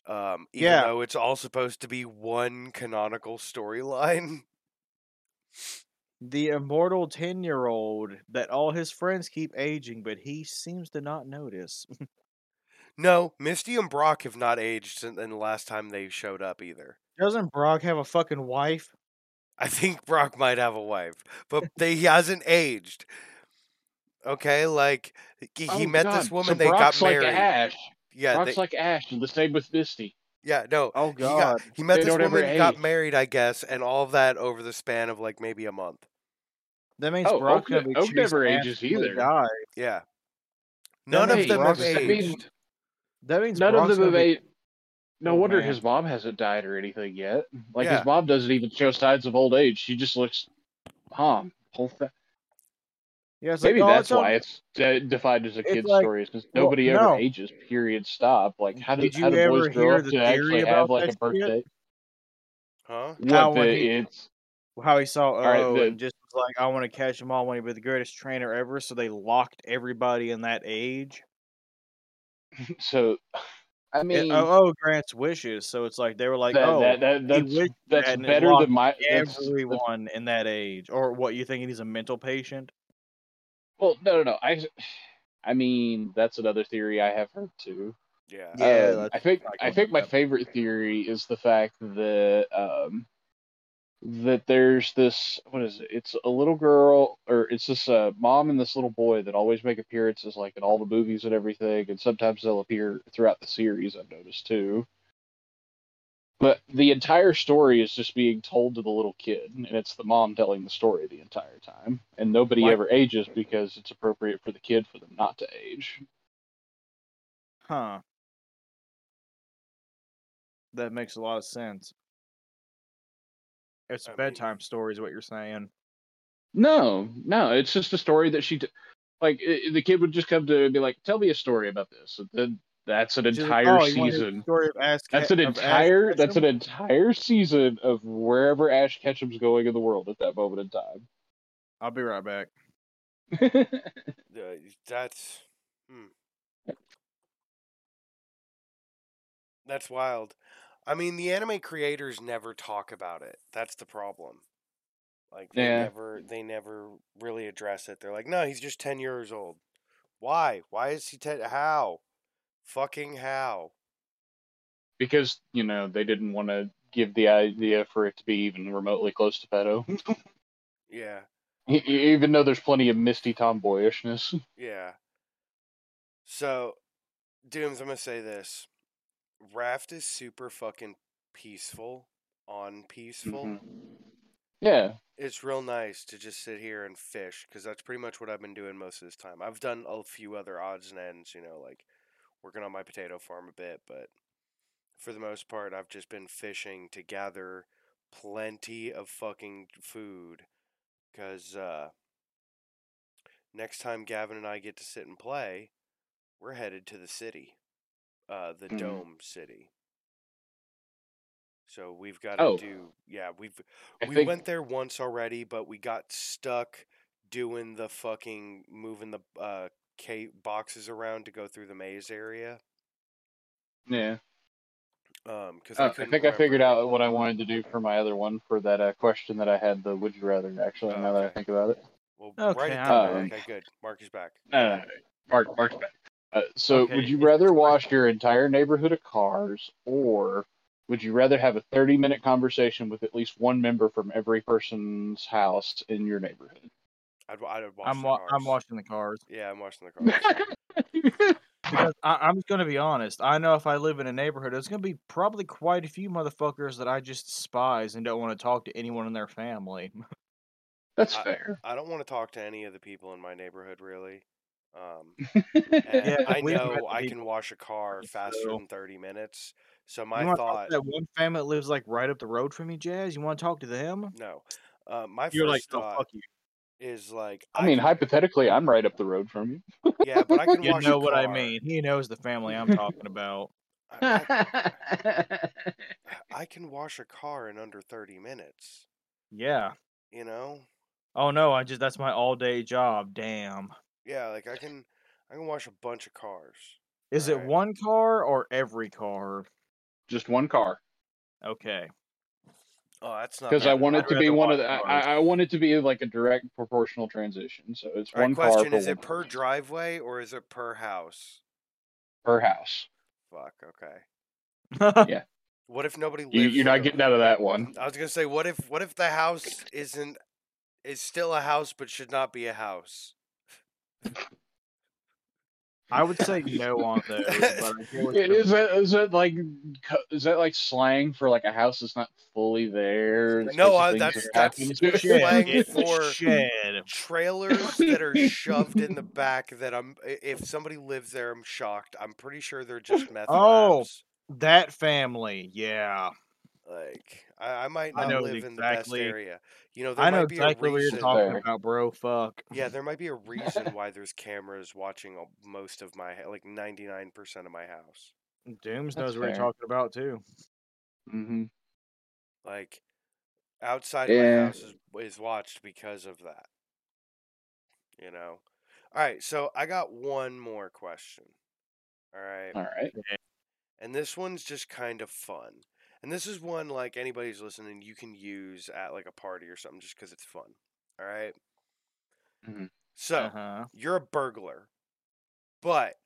Um, even Yeah. though it's all supposed to be one canonical storyline. The immortal 10 year old that all his friends keep aging, but he seems to not notice. [laughs] No, Misty and Brock have not aged since the last time they showed up either. Doesn't Brock have a fucking wife? I think Brock might have a wife, but they, he hasn't aged. Okay, like he, he Oh, met God. this woman, So they Brock's got married. Like Ash. yeah, Brock's they, like Ash, and the same with Misty. yeah, no. Oh, He, got, God. he met They this woman, got married, I guess, and all of that over the span of like maybe a month. That means Oh, Brock's Oak gonna ne- be Oak never ages either. dies. Yeah, none means of them have aged. That means None Brock's of them have be- ate. No Oh, wonder man. his mom hasn't died or anything yet. Like Yeah. his mom doesn't even show signs of old age. She just looks calm. Whole fa- Yeah, it's Maybe like, oh, that's it's why okay. it's de- defined as a kid's like- story, because well, nobody ever no. ages. Period. Stop. Like, how do Did how you do boys ever grow hear up the to theory actually have about like a that shit? birthday? Huh? How the, he- it's how he saw right, oh, the- and just was like, I want to catch them all. I want to be the greatest trainer ever. So they locked everybody in that age. [laughs] so. I And mean, oh, grants wishes, so it's like they were like, that, oh, that, that, that's that's that better than my that's, that's everyone in that age. Or what you thinking he's a mental patient? well no no no I I mean that's another theory I have heard too. Yeah. Yeah, Um, I think I think my favorite theory is the fact that um that there's this what is it? It's a little girl or it's this uh, mom and this little boy that always make appearances like in all the movies and everything, and sometimes they'll appear throughout the series. I've noticed too. But the entire story is just being told to the little kid, and it's the mom telling the story the entire time, and nobody Why- ever ages because it's appropriate for the kid for them not to age. Huh. That makes a lot of sense. It's I mean- bedtime story, is what you're saying. No, no, it's just a story that she, t- like, i the kid would just come to and be like, "Tell me a story about this." And then that's an She's like, entire "Oh, you wanna hear the season. Story of Ash That's an of Ash entire. That's an entire season of wherever Ash Ketchum's going in the world at that moment in time. I'll be right back. [laughs] Uh, that's hmm. That's wild. I mean, the anime creators never talk about it. That's the problem. Like they Yeah. never they never really address it. They're like, "No, he's just 10 years old." Why? Why is he 10 how? Fucking how? because you know they didn't want to give the idea for it to be even remotely close to pedo, [laughs] Yeah. Even though there's plenty of misty tomboyishness. Yeah. So, Dooms, I'm gonna say this. Raft is super fucking peaceful, on peaceful. Mhm. Yeah, It's real nice to just sit here and fish because that's pretty much what I've been doing most of this time. I've done a few other odds and ends, you know, like working on my potato farm a bit, but for the most part, I've just been fishing to gather plenty of fucking food because uh, next time Gavin and I get to sit and play, we're headed to the city, uh, the Mhm. Dome City. So we've got to Oh. do, yeah, we've I we think went there once already, but we got stuck doing the fucking moving the uh ca- boxes around to go through the maze area. yeah. Um, because Uh, I, I couldn't think I figured out what I wanted to do for my other one for that uh, question that I had. The would you rather? Actually, Oh, now that I think about it. Well, Okay, write it I'm down. back. okay, good. Mark is back. No, no, no. Mark, Mark's back. Uh, so, Okay, would you rather wash your entire neighborhood of cars, or would you rather have a thirty-minute conversation with at least one member from every person's house in your neighborhood? I'd, wa- I'd watch I'm the wa- cars. I'm watching the cars Yeah, I'm washing the [laughs] cars. because I, I'm just gonna be honest. I know if I live in a neighborhood, there's gonna be probably quite a few motherfuckers that I just despise and don't want to talk to anyone in their family. [laughs] That's I- fair. I don't want to talk to any of the people in my neighborhood really. Um, [laughs] yeah, I know I can wash a car [laughs] faster so- than 30 minutes. So my want to talk thought, to that one family that lives like right up the road from me, Jazz? You want to talk to them? no, uh, my You're like, first oh thought fuck you. is like I mean, can- hypothetically, I'm right up the road from you. yeah, but I can [laughs] You wash know a what I mean. He knows the family I'm talking about. I, I- I can wash a car in under 30 minutes. Yeah. You know? Oh no, I just that's my all day job. Damn. Yeah, like I can I can wash a bunch of cars. Is it Right. one car or every car? Just one car, Okay. Oh, that's not because I want it to be one of the. I, cars. I I want it to be like a direct proportional transition. So it's All right, one car question, for is it per driveway or is it per house? per house. Fuck, okay. [laughs] Yeah. What if nobody lives You, you're not getting out of that one. I was gonna say, what if what if the house isn't is still a house but should not be a house? I would say no on those, [laughs] but I get what you're- Is that is that like is that like slang for like a house that's not fully there? No, types I- that's- that that's happen the to it? slang Shed. It's a for- shed. Trailers that are [laughs] shoved in the back that I'm if somebody lives there, I'm shocked. I'm pretty sure they're just meth Oh. labs. That family, yeah. Like I, I might I not know live in the best area. You know, there I might know be exactly a what you're talking about, bro. Fuck. Yeah, there might be a reason [laughs] why there's cameras watching most of my like 99% of my house. Dooms That's knows what you're talking about too. hmm Like outside my Yeah. house is, is watched because of that. You know. All right, so I got one more question. All right. All right. And this one's just kind of fun. And this is one like anybody's listening you can use at like a party or something just because it's fun. All right? Mhm. So, Uh-huh. you're a burglar, but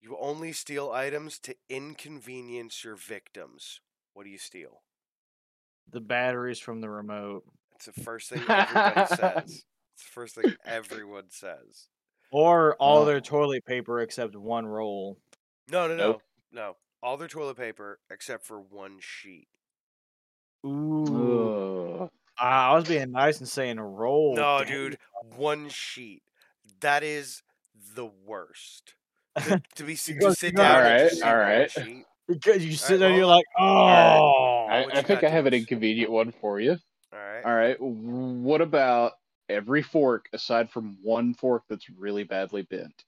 you only steal items to inconvenience your victims. What do you steal? The batteries from the remote. It's the first thing everybody says. [laughs] It's the first thing everyone says. Or all Oh. their toilet paper except one roll. No, no, no. Nope. No. All their toilet paper except for one sheet. Ooh. Ugh. Ah, I was being nice and saying roll. No, Damn. dude, one sheet. That is the worst. To, [laughs] to be s- to Because sit down All right, all right. Because you sit Alright, there and you're like, oh. I, I think I have an inconvenient one for you. All right. All right. What about every fork aside from one fork that's really badly bent?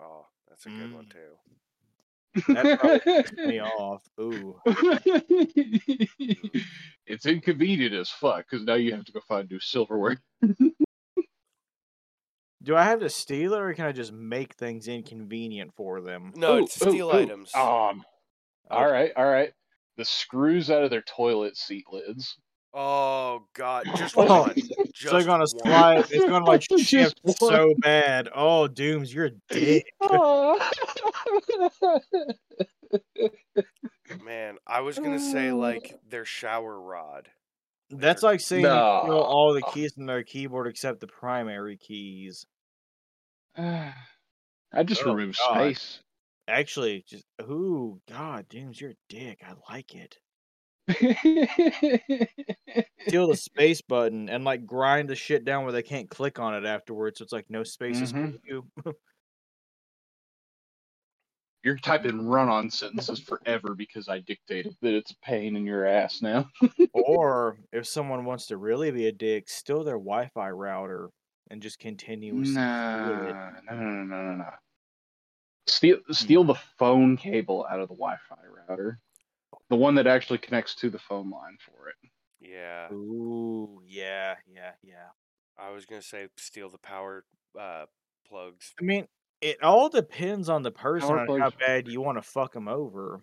Oh, that's a good one Mm. too. That probably pissed me [laughs] off. Ooh. [laughs] it's inconvenient as fuck because now you have to go find new silverware. [laughs] Do I have to steal it or can I just make things inconvenient for them? No, Ooh, it's ooh, steal ooh. items. Um, all Okay. right, all right. The screws out of their toilet seat lids. Oh God, just Oh, [laughs] one. [laughs] It's Just like gonna slide. It's gonna like [laughs] Just shift so bad. Oh, Dooms, you're a dick. Man, I was gonna say like [sighs] their shower rod. That's like saying you No. steal all the oh. keys from their keyboard except the primary keys. [sighs] I just Oh, remove space. Actually, just ooh, God, Dooms, you're a dick. I like it. Steal the space button and like grind the shit down where they can't click on it afterwards. So it's like no spaces for Mhm. you. [laughs] You're typing run-on sentences forever because I dictated that it's a pain in your ass now. or if someone wants to really be a dick, steal their Wi-Fi router and just continuously. Nah, no, no, no, no, no, no. Steal, steal the phone cable out of the Wi-Fi router, the one that actually connects to the phone line for it. Yeah, Ooh, yeah, yeah, yeah. I was gonna say steal the power uh, plugs. I mean, it all depends on the person Power on how bad you want to fuck them over.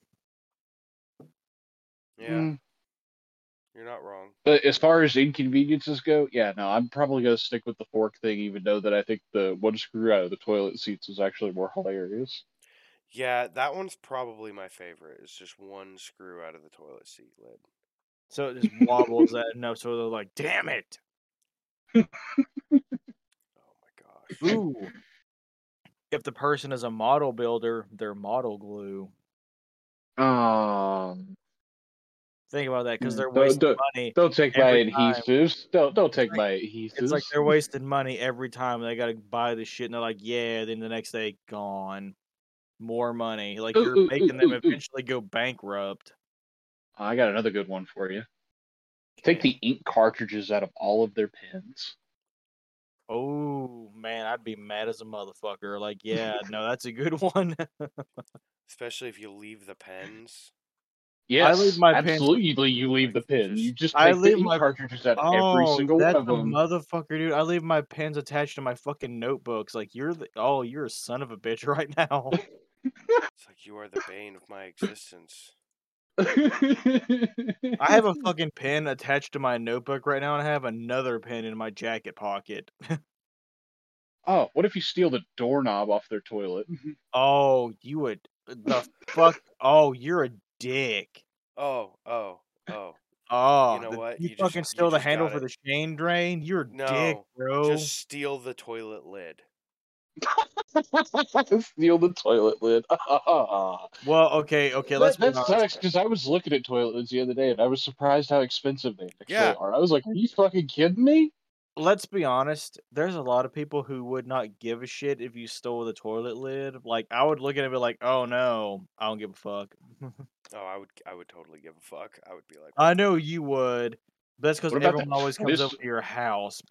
Yeah, Mm, you're not wrong. But as far as inconveniences go, yeah, no, I'm probably gonna stick with the fork thing, even though that I think the one screw out of the toilet seats is actually more hilarious. Yeah, that one's probably my favorite. It's just one screw out of the toilet seat lid. So it just wobbles that enough so they're like, damn it. Oh my gosh. Ooh. If the person is a model builder, they're model glue. Um, Think about that because Mm, they're don't- wasting don't- money. don't take my Every time. adhesives. Don't don't take like- my adhesives. It's like they're wasting money every time they got to buy the shit and they're like, yeah, then the next day, gone. More money. Like you're ooh, making ooh, them ooh, ooh. eventually go bankrupt. I got another good one for you. Take the ink cartridges out of all of their pens. Oh man, I'd be mad as a motherfucker. Like, yeah, [laughs] no, that's a good one. Especially if you leave the pens. Yes, my pens- absolutely. You leave the Like, pen. just- You just I leave my- cartridges out of oh, every single that's one of a them. motherfucker, dude. I leave my pens attached to my fucking notebooks. Like, you're the oh, you're a son of a bitch [laughs] right now. It's like you are the bane of my existence. I have a fucking pen attached to my notebook right now, and I have another pen in my jacket pocket. [laughs] oh, what if you steal the doorknob off their toilet? [laughs] oh, you would uh, the fuck? Oh, you're a dick. Oh, oh, oh. Oh, know the- what? You, You just- fucking you steal the handle for the chain drain. You're a dick, bro. Just steal the toilet lid. [laughs] steal the toilet lid. [laughs] Well, okay, okay. Let's that, be that honest. sucks because I was looking at toilet lids the other day and I was surprised how expensive they actually Yeah. are. I was like, "Are you fucking kidding me?" let's be honest. There's a lot of people who would not give a shit if you stole the toilet lid. Like I would look at it and be like, "Oh no, I don't give a fuck." [laughs] Oh, I would I would totally give a fuck. I would be like, I know you would. But that's because What about everyone always comes twist- over to your house.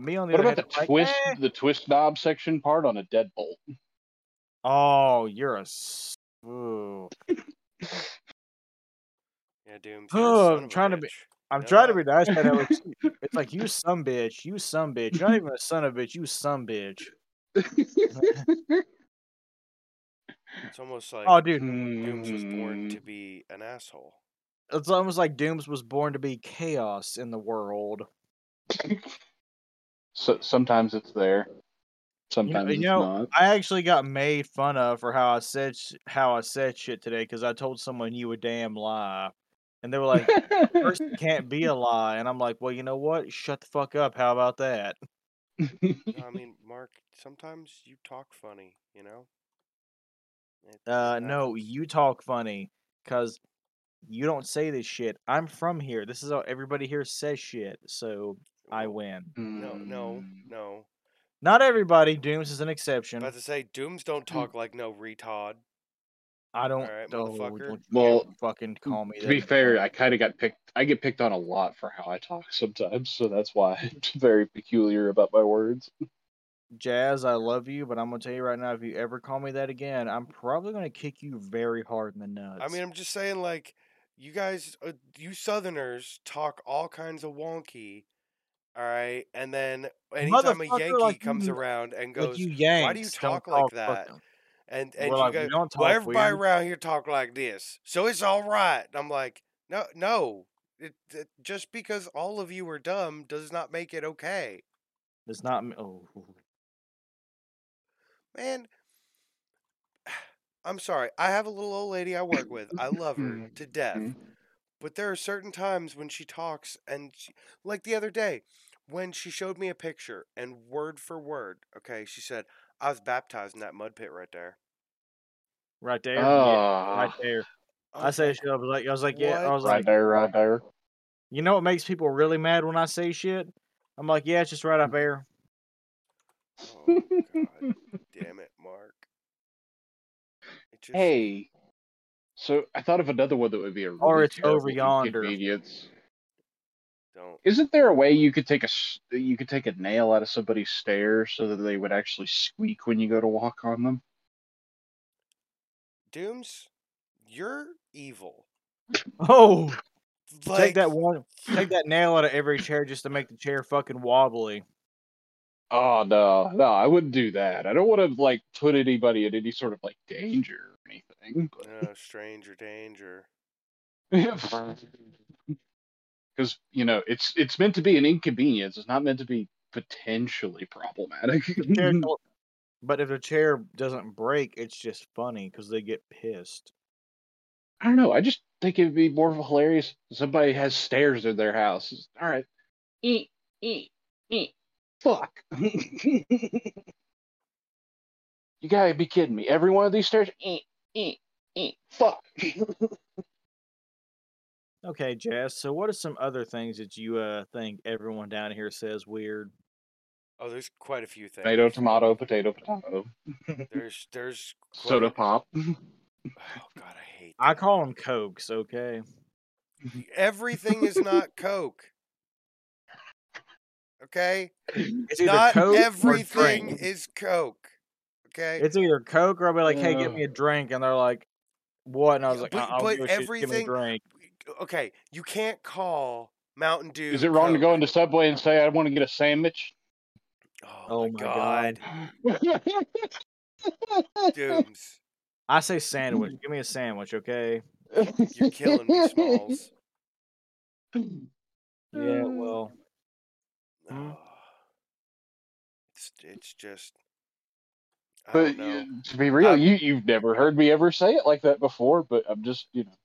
Me on the What other about hand, the I'm like, twist, "Eh." the twist knob section part on a deadbolt? Oh, you're a. s- Ooh. yeah, Dooms. a Oh, I'm trying to be- I'm know trying to that? be nice, but I was- it's like you some bitch, you some bitch. You're not even a son of a bitch, you some bitch. It's almost like Oh, dude, Dooms was born to be an asshole. it's almost like Dooms was born to be chaos in the world. [laughs] so, sometimes it's there. Sometimes you it's know, not. I actually got made fun of for how I said sh- how I said shit today because I told someone you a damn lie, and they were like, "Person [laughs] can't be a lie," and I'm like, "Well, you know what? Shut the fuck up. How about that?" I mean, Mark, sometimes you talk funny, you know? It- it Uh, no, you talk funny because you don't say this shit. I'm from here. This is how everybody here says shit, so I win. No, no, Hmm. no. Not everybody. Dooms is an exception. About to say, Dooms don't talk like no retard. I don't. Alright, motherfucker. don't you Well, fucking call me To that. be fair, I kind of got picked. I get picked on a lot for how I talk sometimes, so that's why I'm [laughs] very peculiar about my words. Jazz, I love you, but I'm gonna tell you right now, if you ever call me that again, I'm probably gonna kick you very hard in the nuts. I mean, I'm just saying, like, you guys, uh, you Southerners talk all kinds of wonky, all right? And then anytime a Yankee like comes you- around and like goes, you "Why do you Yanks talk like that?" fucking- and We're and you like, go, "Well, everybody weird." around here talk like this, so it's all right." And I'm like, "No, no." It, it, just because all of you are dumb does not make it okay, It's not. Oh, man. I'm sorry. I have a little old lady I work with. I love her to death. But there are certain times when she talks, and she, like the other day, when she showed me a picture, and word for word, okay, she said, "I was baptized in that mud pit right there." right there. yeah, Ah, right there. I, was say like, shit. I was like, I was like, yeah. I what? was right like, there, right there. you know what makes people really mad when I say shit? I'm like, yeah, it's just right up [laughs] there. "Oh God, [laughs] damn it, Mark!" It just, Hey, so I thought of another one that would be a really Or it's over yonder. inconvenience. Don't. Isn't there a way you could take a s- you could take a nail out of somebody's stairs so that they would actually squeak when you go to walk on them? Dooms, you're evil. Oh, Like, take that one, take that nail out of every chair just to make the chair fucking wobbly. Oh no, no, I wouldn't do that. I don't want to like put anybody in any sort of like danger or anything. No, stranger danger. [laughs] [laughs] Because you know it's it's meant to be an inconvenience. It's not meant to be potentially problematic. The chair [laughs] don't- but if the chair doesn't break, it's just funny because they get pissed. I don't know. I just think it'd be more hilarious. Somebody has stairs in their house. It's, All right, eat, eat, eat. Fuck. [laughs] you gotta be kidding me. Every one of these stairs, eat, eat, eat. Fuck. [laughs] Okay, Jazz. So, what are some other things that you uh think everyone down here says weird? Oh, there's quite a few things. Tomato, tomato, potato, potato. [laughs] There's there's quite Soda pop. [laughs] Oh God, I hate. I call them cokes. Okay. Everything is not Coke. Okay? [laughs] It's either Not Coke or everything is Coke. Okay? It's either Coke or I'll be like, "Hey, get Uh. me a drink," and they're like, "What?" And I was like, but- "I- "I'll but give a shit, give me a everything- drink." Okay, you can't call Mountain Dew. Is it wrong to go into Subway and say I want to get a sandwich? Oh, Oh my my God. Dooms. I say sandwich. Give me a sandwich, okay? You're killing me, Smalls. Yeah, well, [sighs] Hmm? Oh. It's it's just But you- to be real, I'm- you you've never heard me ever say it like that before. But I'm just you know.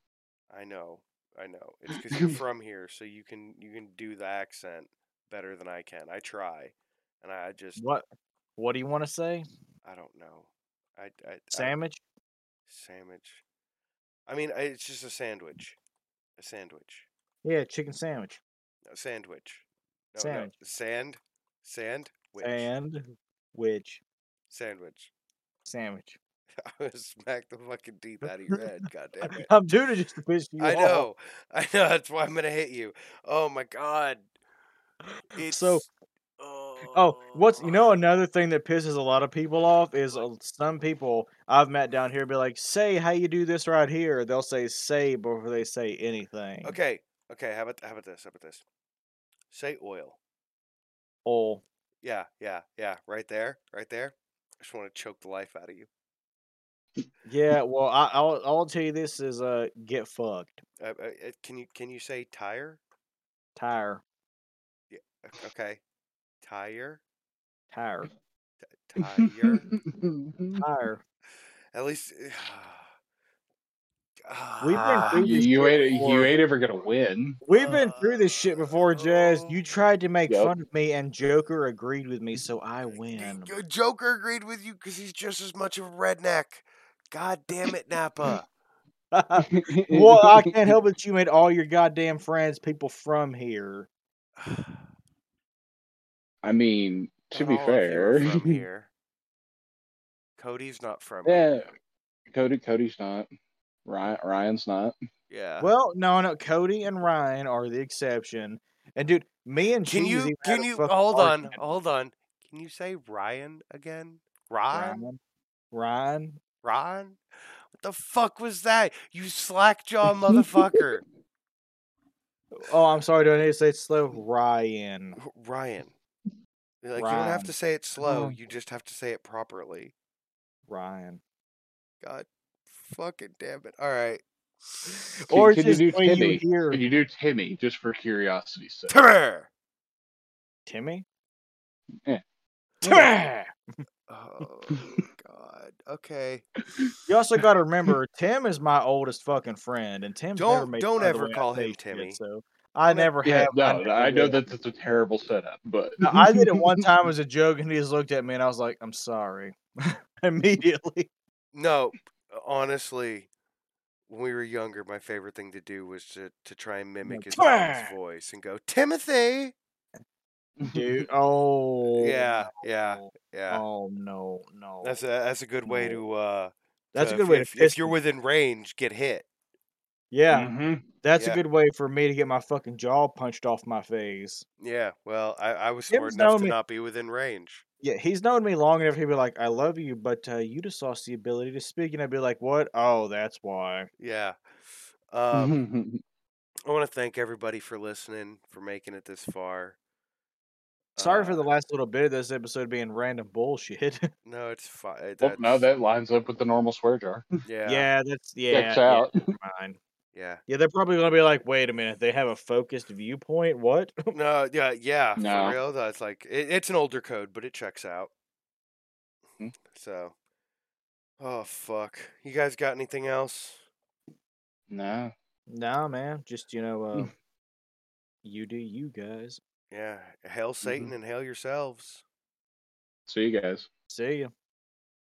I know. I know. It's because you're [laughs] from here, so you can you can do the accent better than I can. I try, and I just what? What do you want to say? I don't know. I, I, I Sandwich? sandwich. I mean, I- it's just a sandwich. A sandwich. Yeah, chicken sandwich. A sandwich. No, Sandwich. no. Sand. Sand. Witch. And which Sandwich. sandwich? [laughs] I smack the fucking teeth out of your head. [laughs] God damn it. I'm doing it just to piss you I off. know. [laughs] I know. That's why I'm gonna hit you. Oh my god. It's So- Oh, what's you know another thing that pisses a lot of people off is uh, some people I've met down here be like, "Say how you do this right here." They'll say "say" before they say anything. Okay. Okay. How about how about this? How about this? Say oil. Oh, Yeah. Yeah. Yeah. Right there. Right there. I just want to choke the life out of you. Yeah. Well, I, I'll I'll tell you this is uh get fucked Uh, uh, uh, can you can you say tire? tire O- Okay. Tire. tire [laughs] Tire. [laughs] tire. At least. [sighs] We've been Ah, through you, this you shit ain't before. you ain't ever gonna win. We've been through this shit before, Jazz. You Oh. tried to make Yep. fun of me, and Joker agreed with me, so I win. Joker agreed with you because he's just as much of a redneck. God damn it, Napa. [laughs] well, I can't help it. You made all your goddamn friends people from here. [sighs] I mean, to Not be all of you are fair, from here. Cody's not from here. Cody Cody's not. Ryan Ryan's not. Yeah. Well, no, no. Cody and Ryan are the exception. And dude, me and can Cheese you can you fucking hold on argument. hold on? Can you say Ryan again? Ryan? Ryan, Ryan. Ryan? What the fuck was that? You slack jaw [laughs] motherfucker. Oh, I'm sorry. Do I need to say it slow? Ryan. Ryan. Like you don't have to say it slow. Oh. You just have to say it properly. Ryan. God fucking damn it. All right. [sighs] Or can just you do way you Timmy? hear Can you do Timmy just for curiosity's sake? Timmy! Timmy. Yeah. Timmy. [laughs] [laughs] Oh God. Okay. You also got to remember, Tim is my oldest fucking friend, and Tim Don't- made don't fun of the ever way call say him shit, Timmy. so I never Yeah, have. no, never I know that that's a terrible setup, but No, I did it one [laughs] time as a joke, and he just looked at me, and I was like, "I'm sorry," [laughs] immediately. No, honestly, when we were younger, my favorite thing to do was to, to try and mimic his mom's voice and go, Timothy. Dude, [laughs] oh Yeah, yeah, yeah. oh no, no. That's a that's a good way no. to uh That's a good if, way to if, you're within range, get hit. Yeah, Mhm. that's Yeah. a good way for me to get my fucking jaw punched off my face. Yeah, well, I, I was smart enough to me- not be within range. Yeah, he's known me long enough. He'd be like, "I love you, but uh, you just lost the ability to speak," and I'd be like, "What? Oh, that's why." Yeah. Mm-hmm. Um, [laughs] I want to thank everybody for listening, for making it this far. Sorry for Uh, the last little bit of this episode being random bullshit. [laughs] No, it's fine. well, no, that lines up with the normal swear jar. [laughs] yeah, yeah. that's yeah. Checks yeah, out. never [laughs] mind. yeah. Yeah, they're probably gonna be like, "Wait a minute, they have a focused viewpoint? What?" No, yeah, yeah. No. For real, that's like it, it's an older code, but it checks out. Hmm. So, oh fuck, you guys got anything else? No. nah, man. Just you know, uh, Mm. you do you guys. Yeah, hail mm-hmm. Satan and hail yourselves. See you guys. See ya.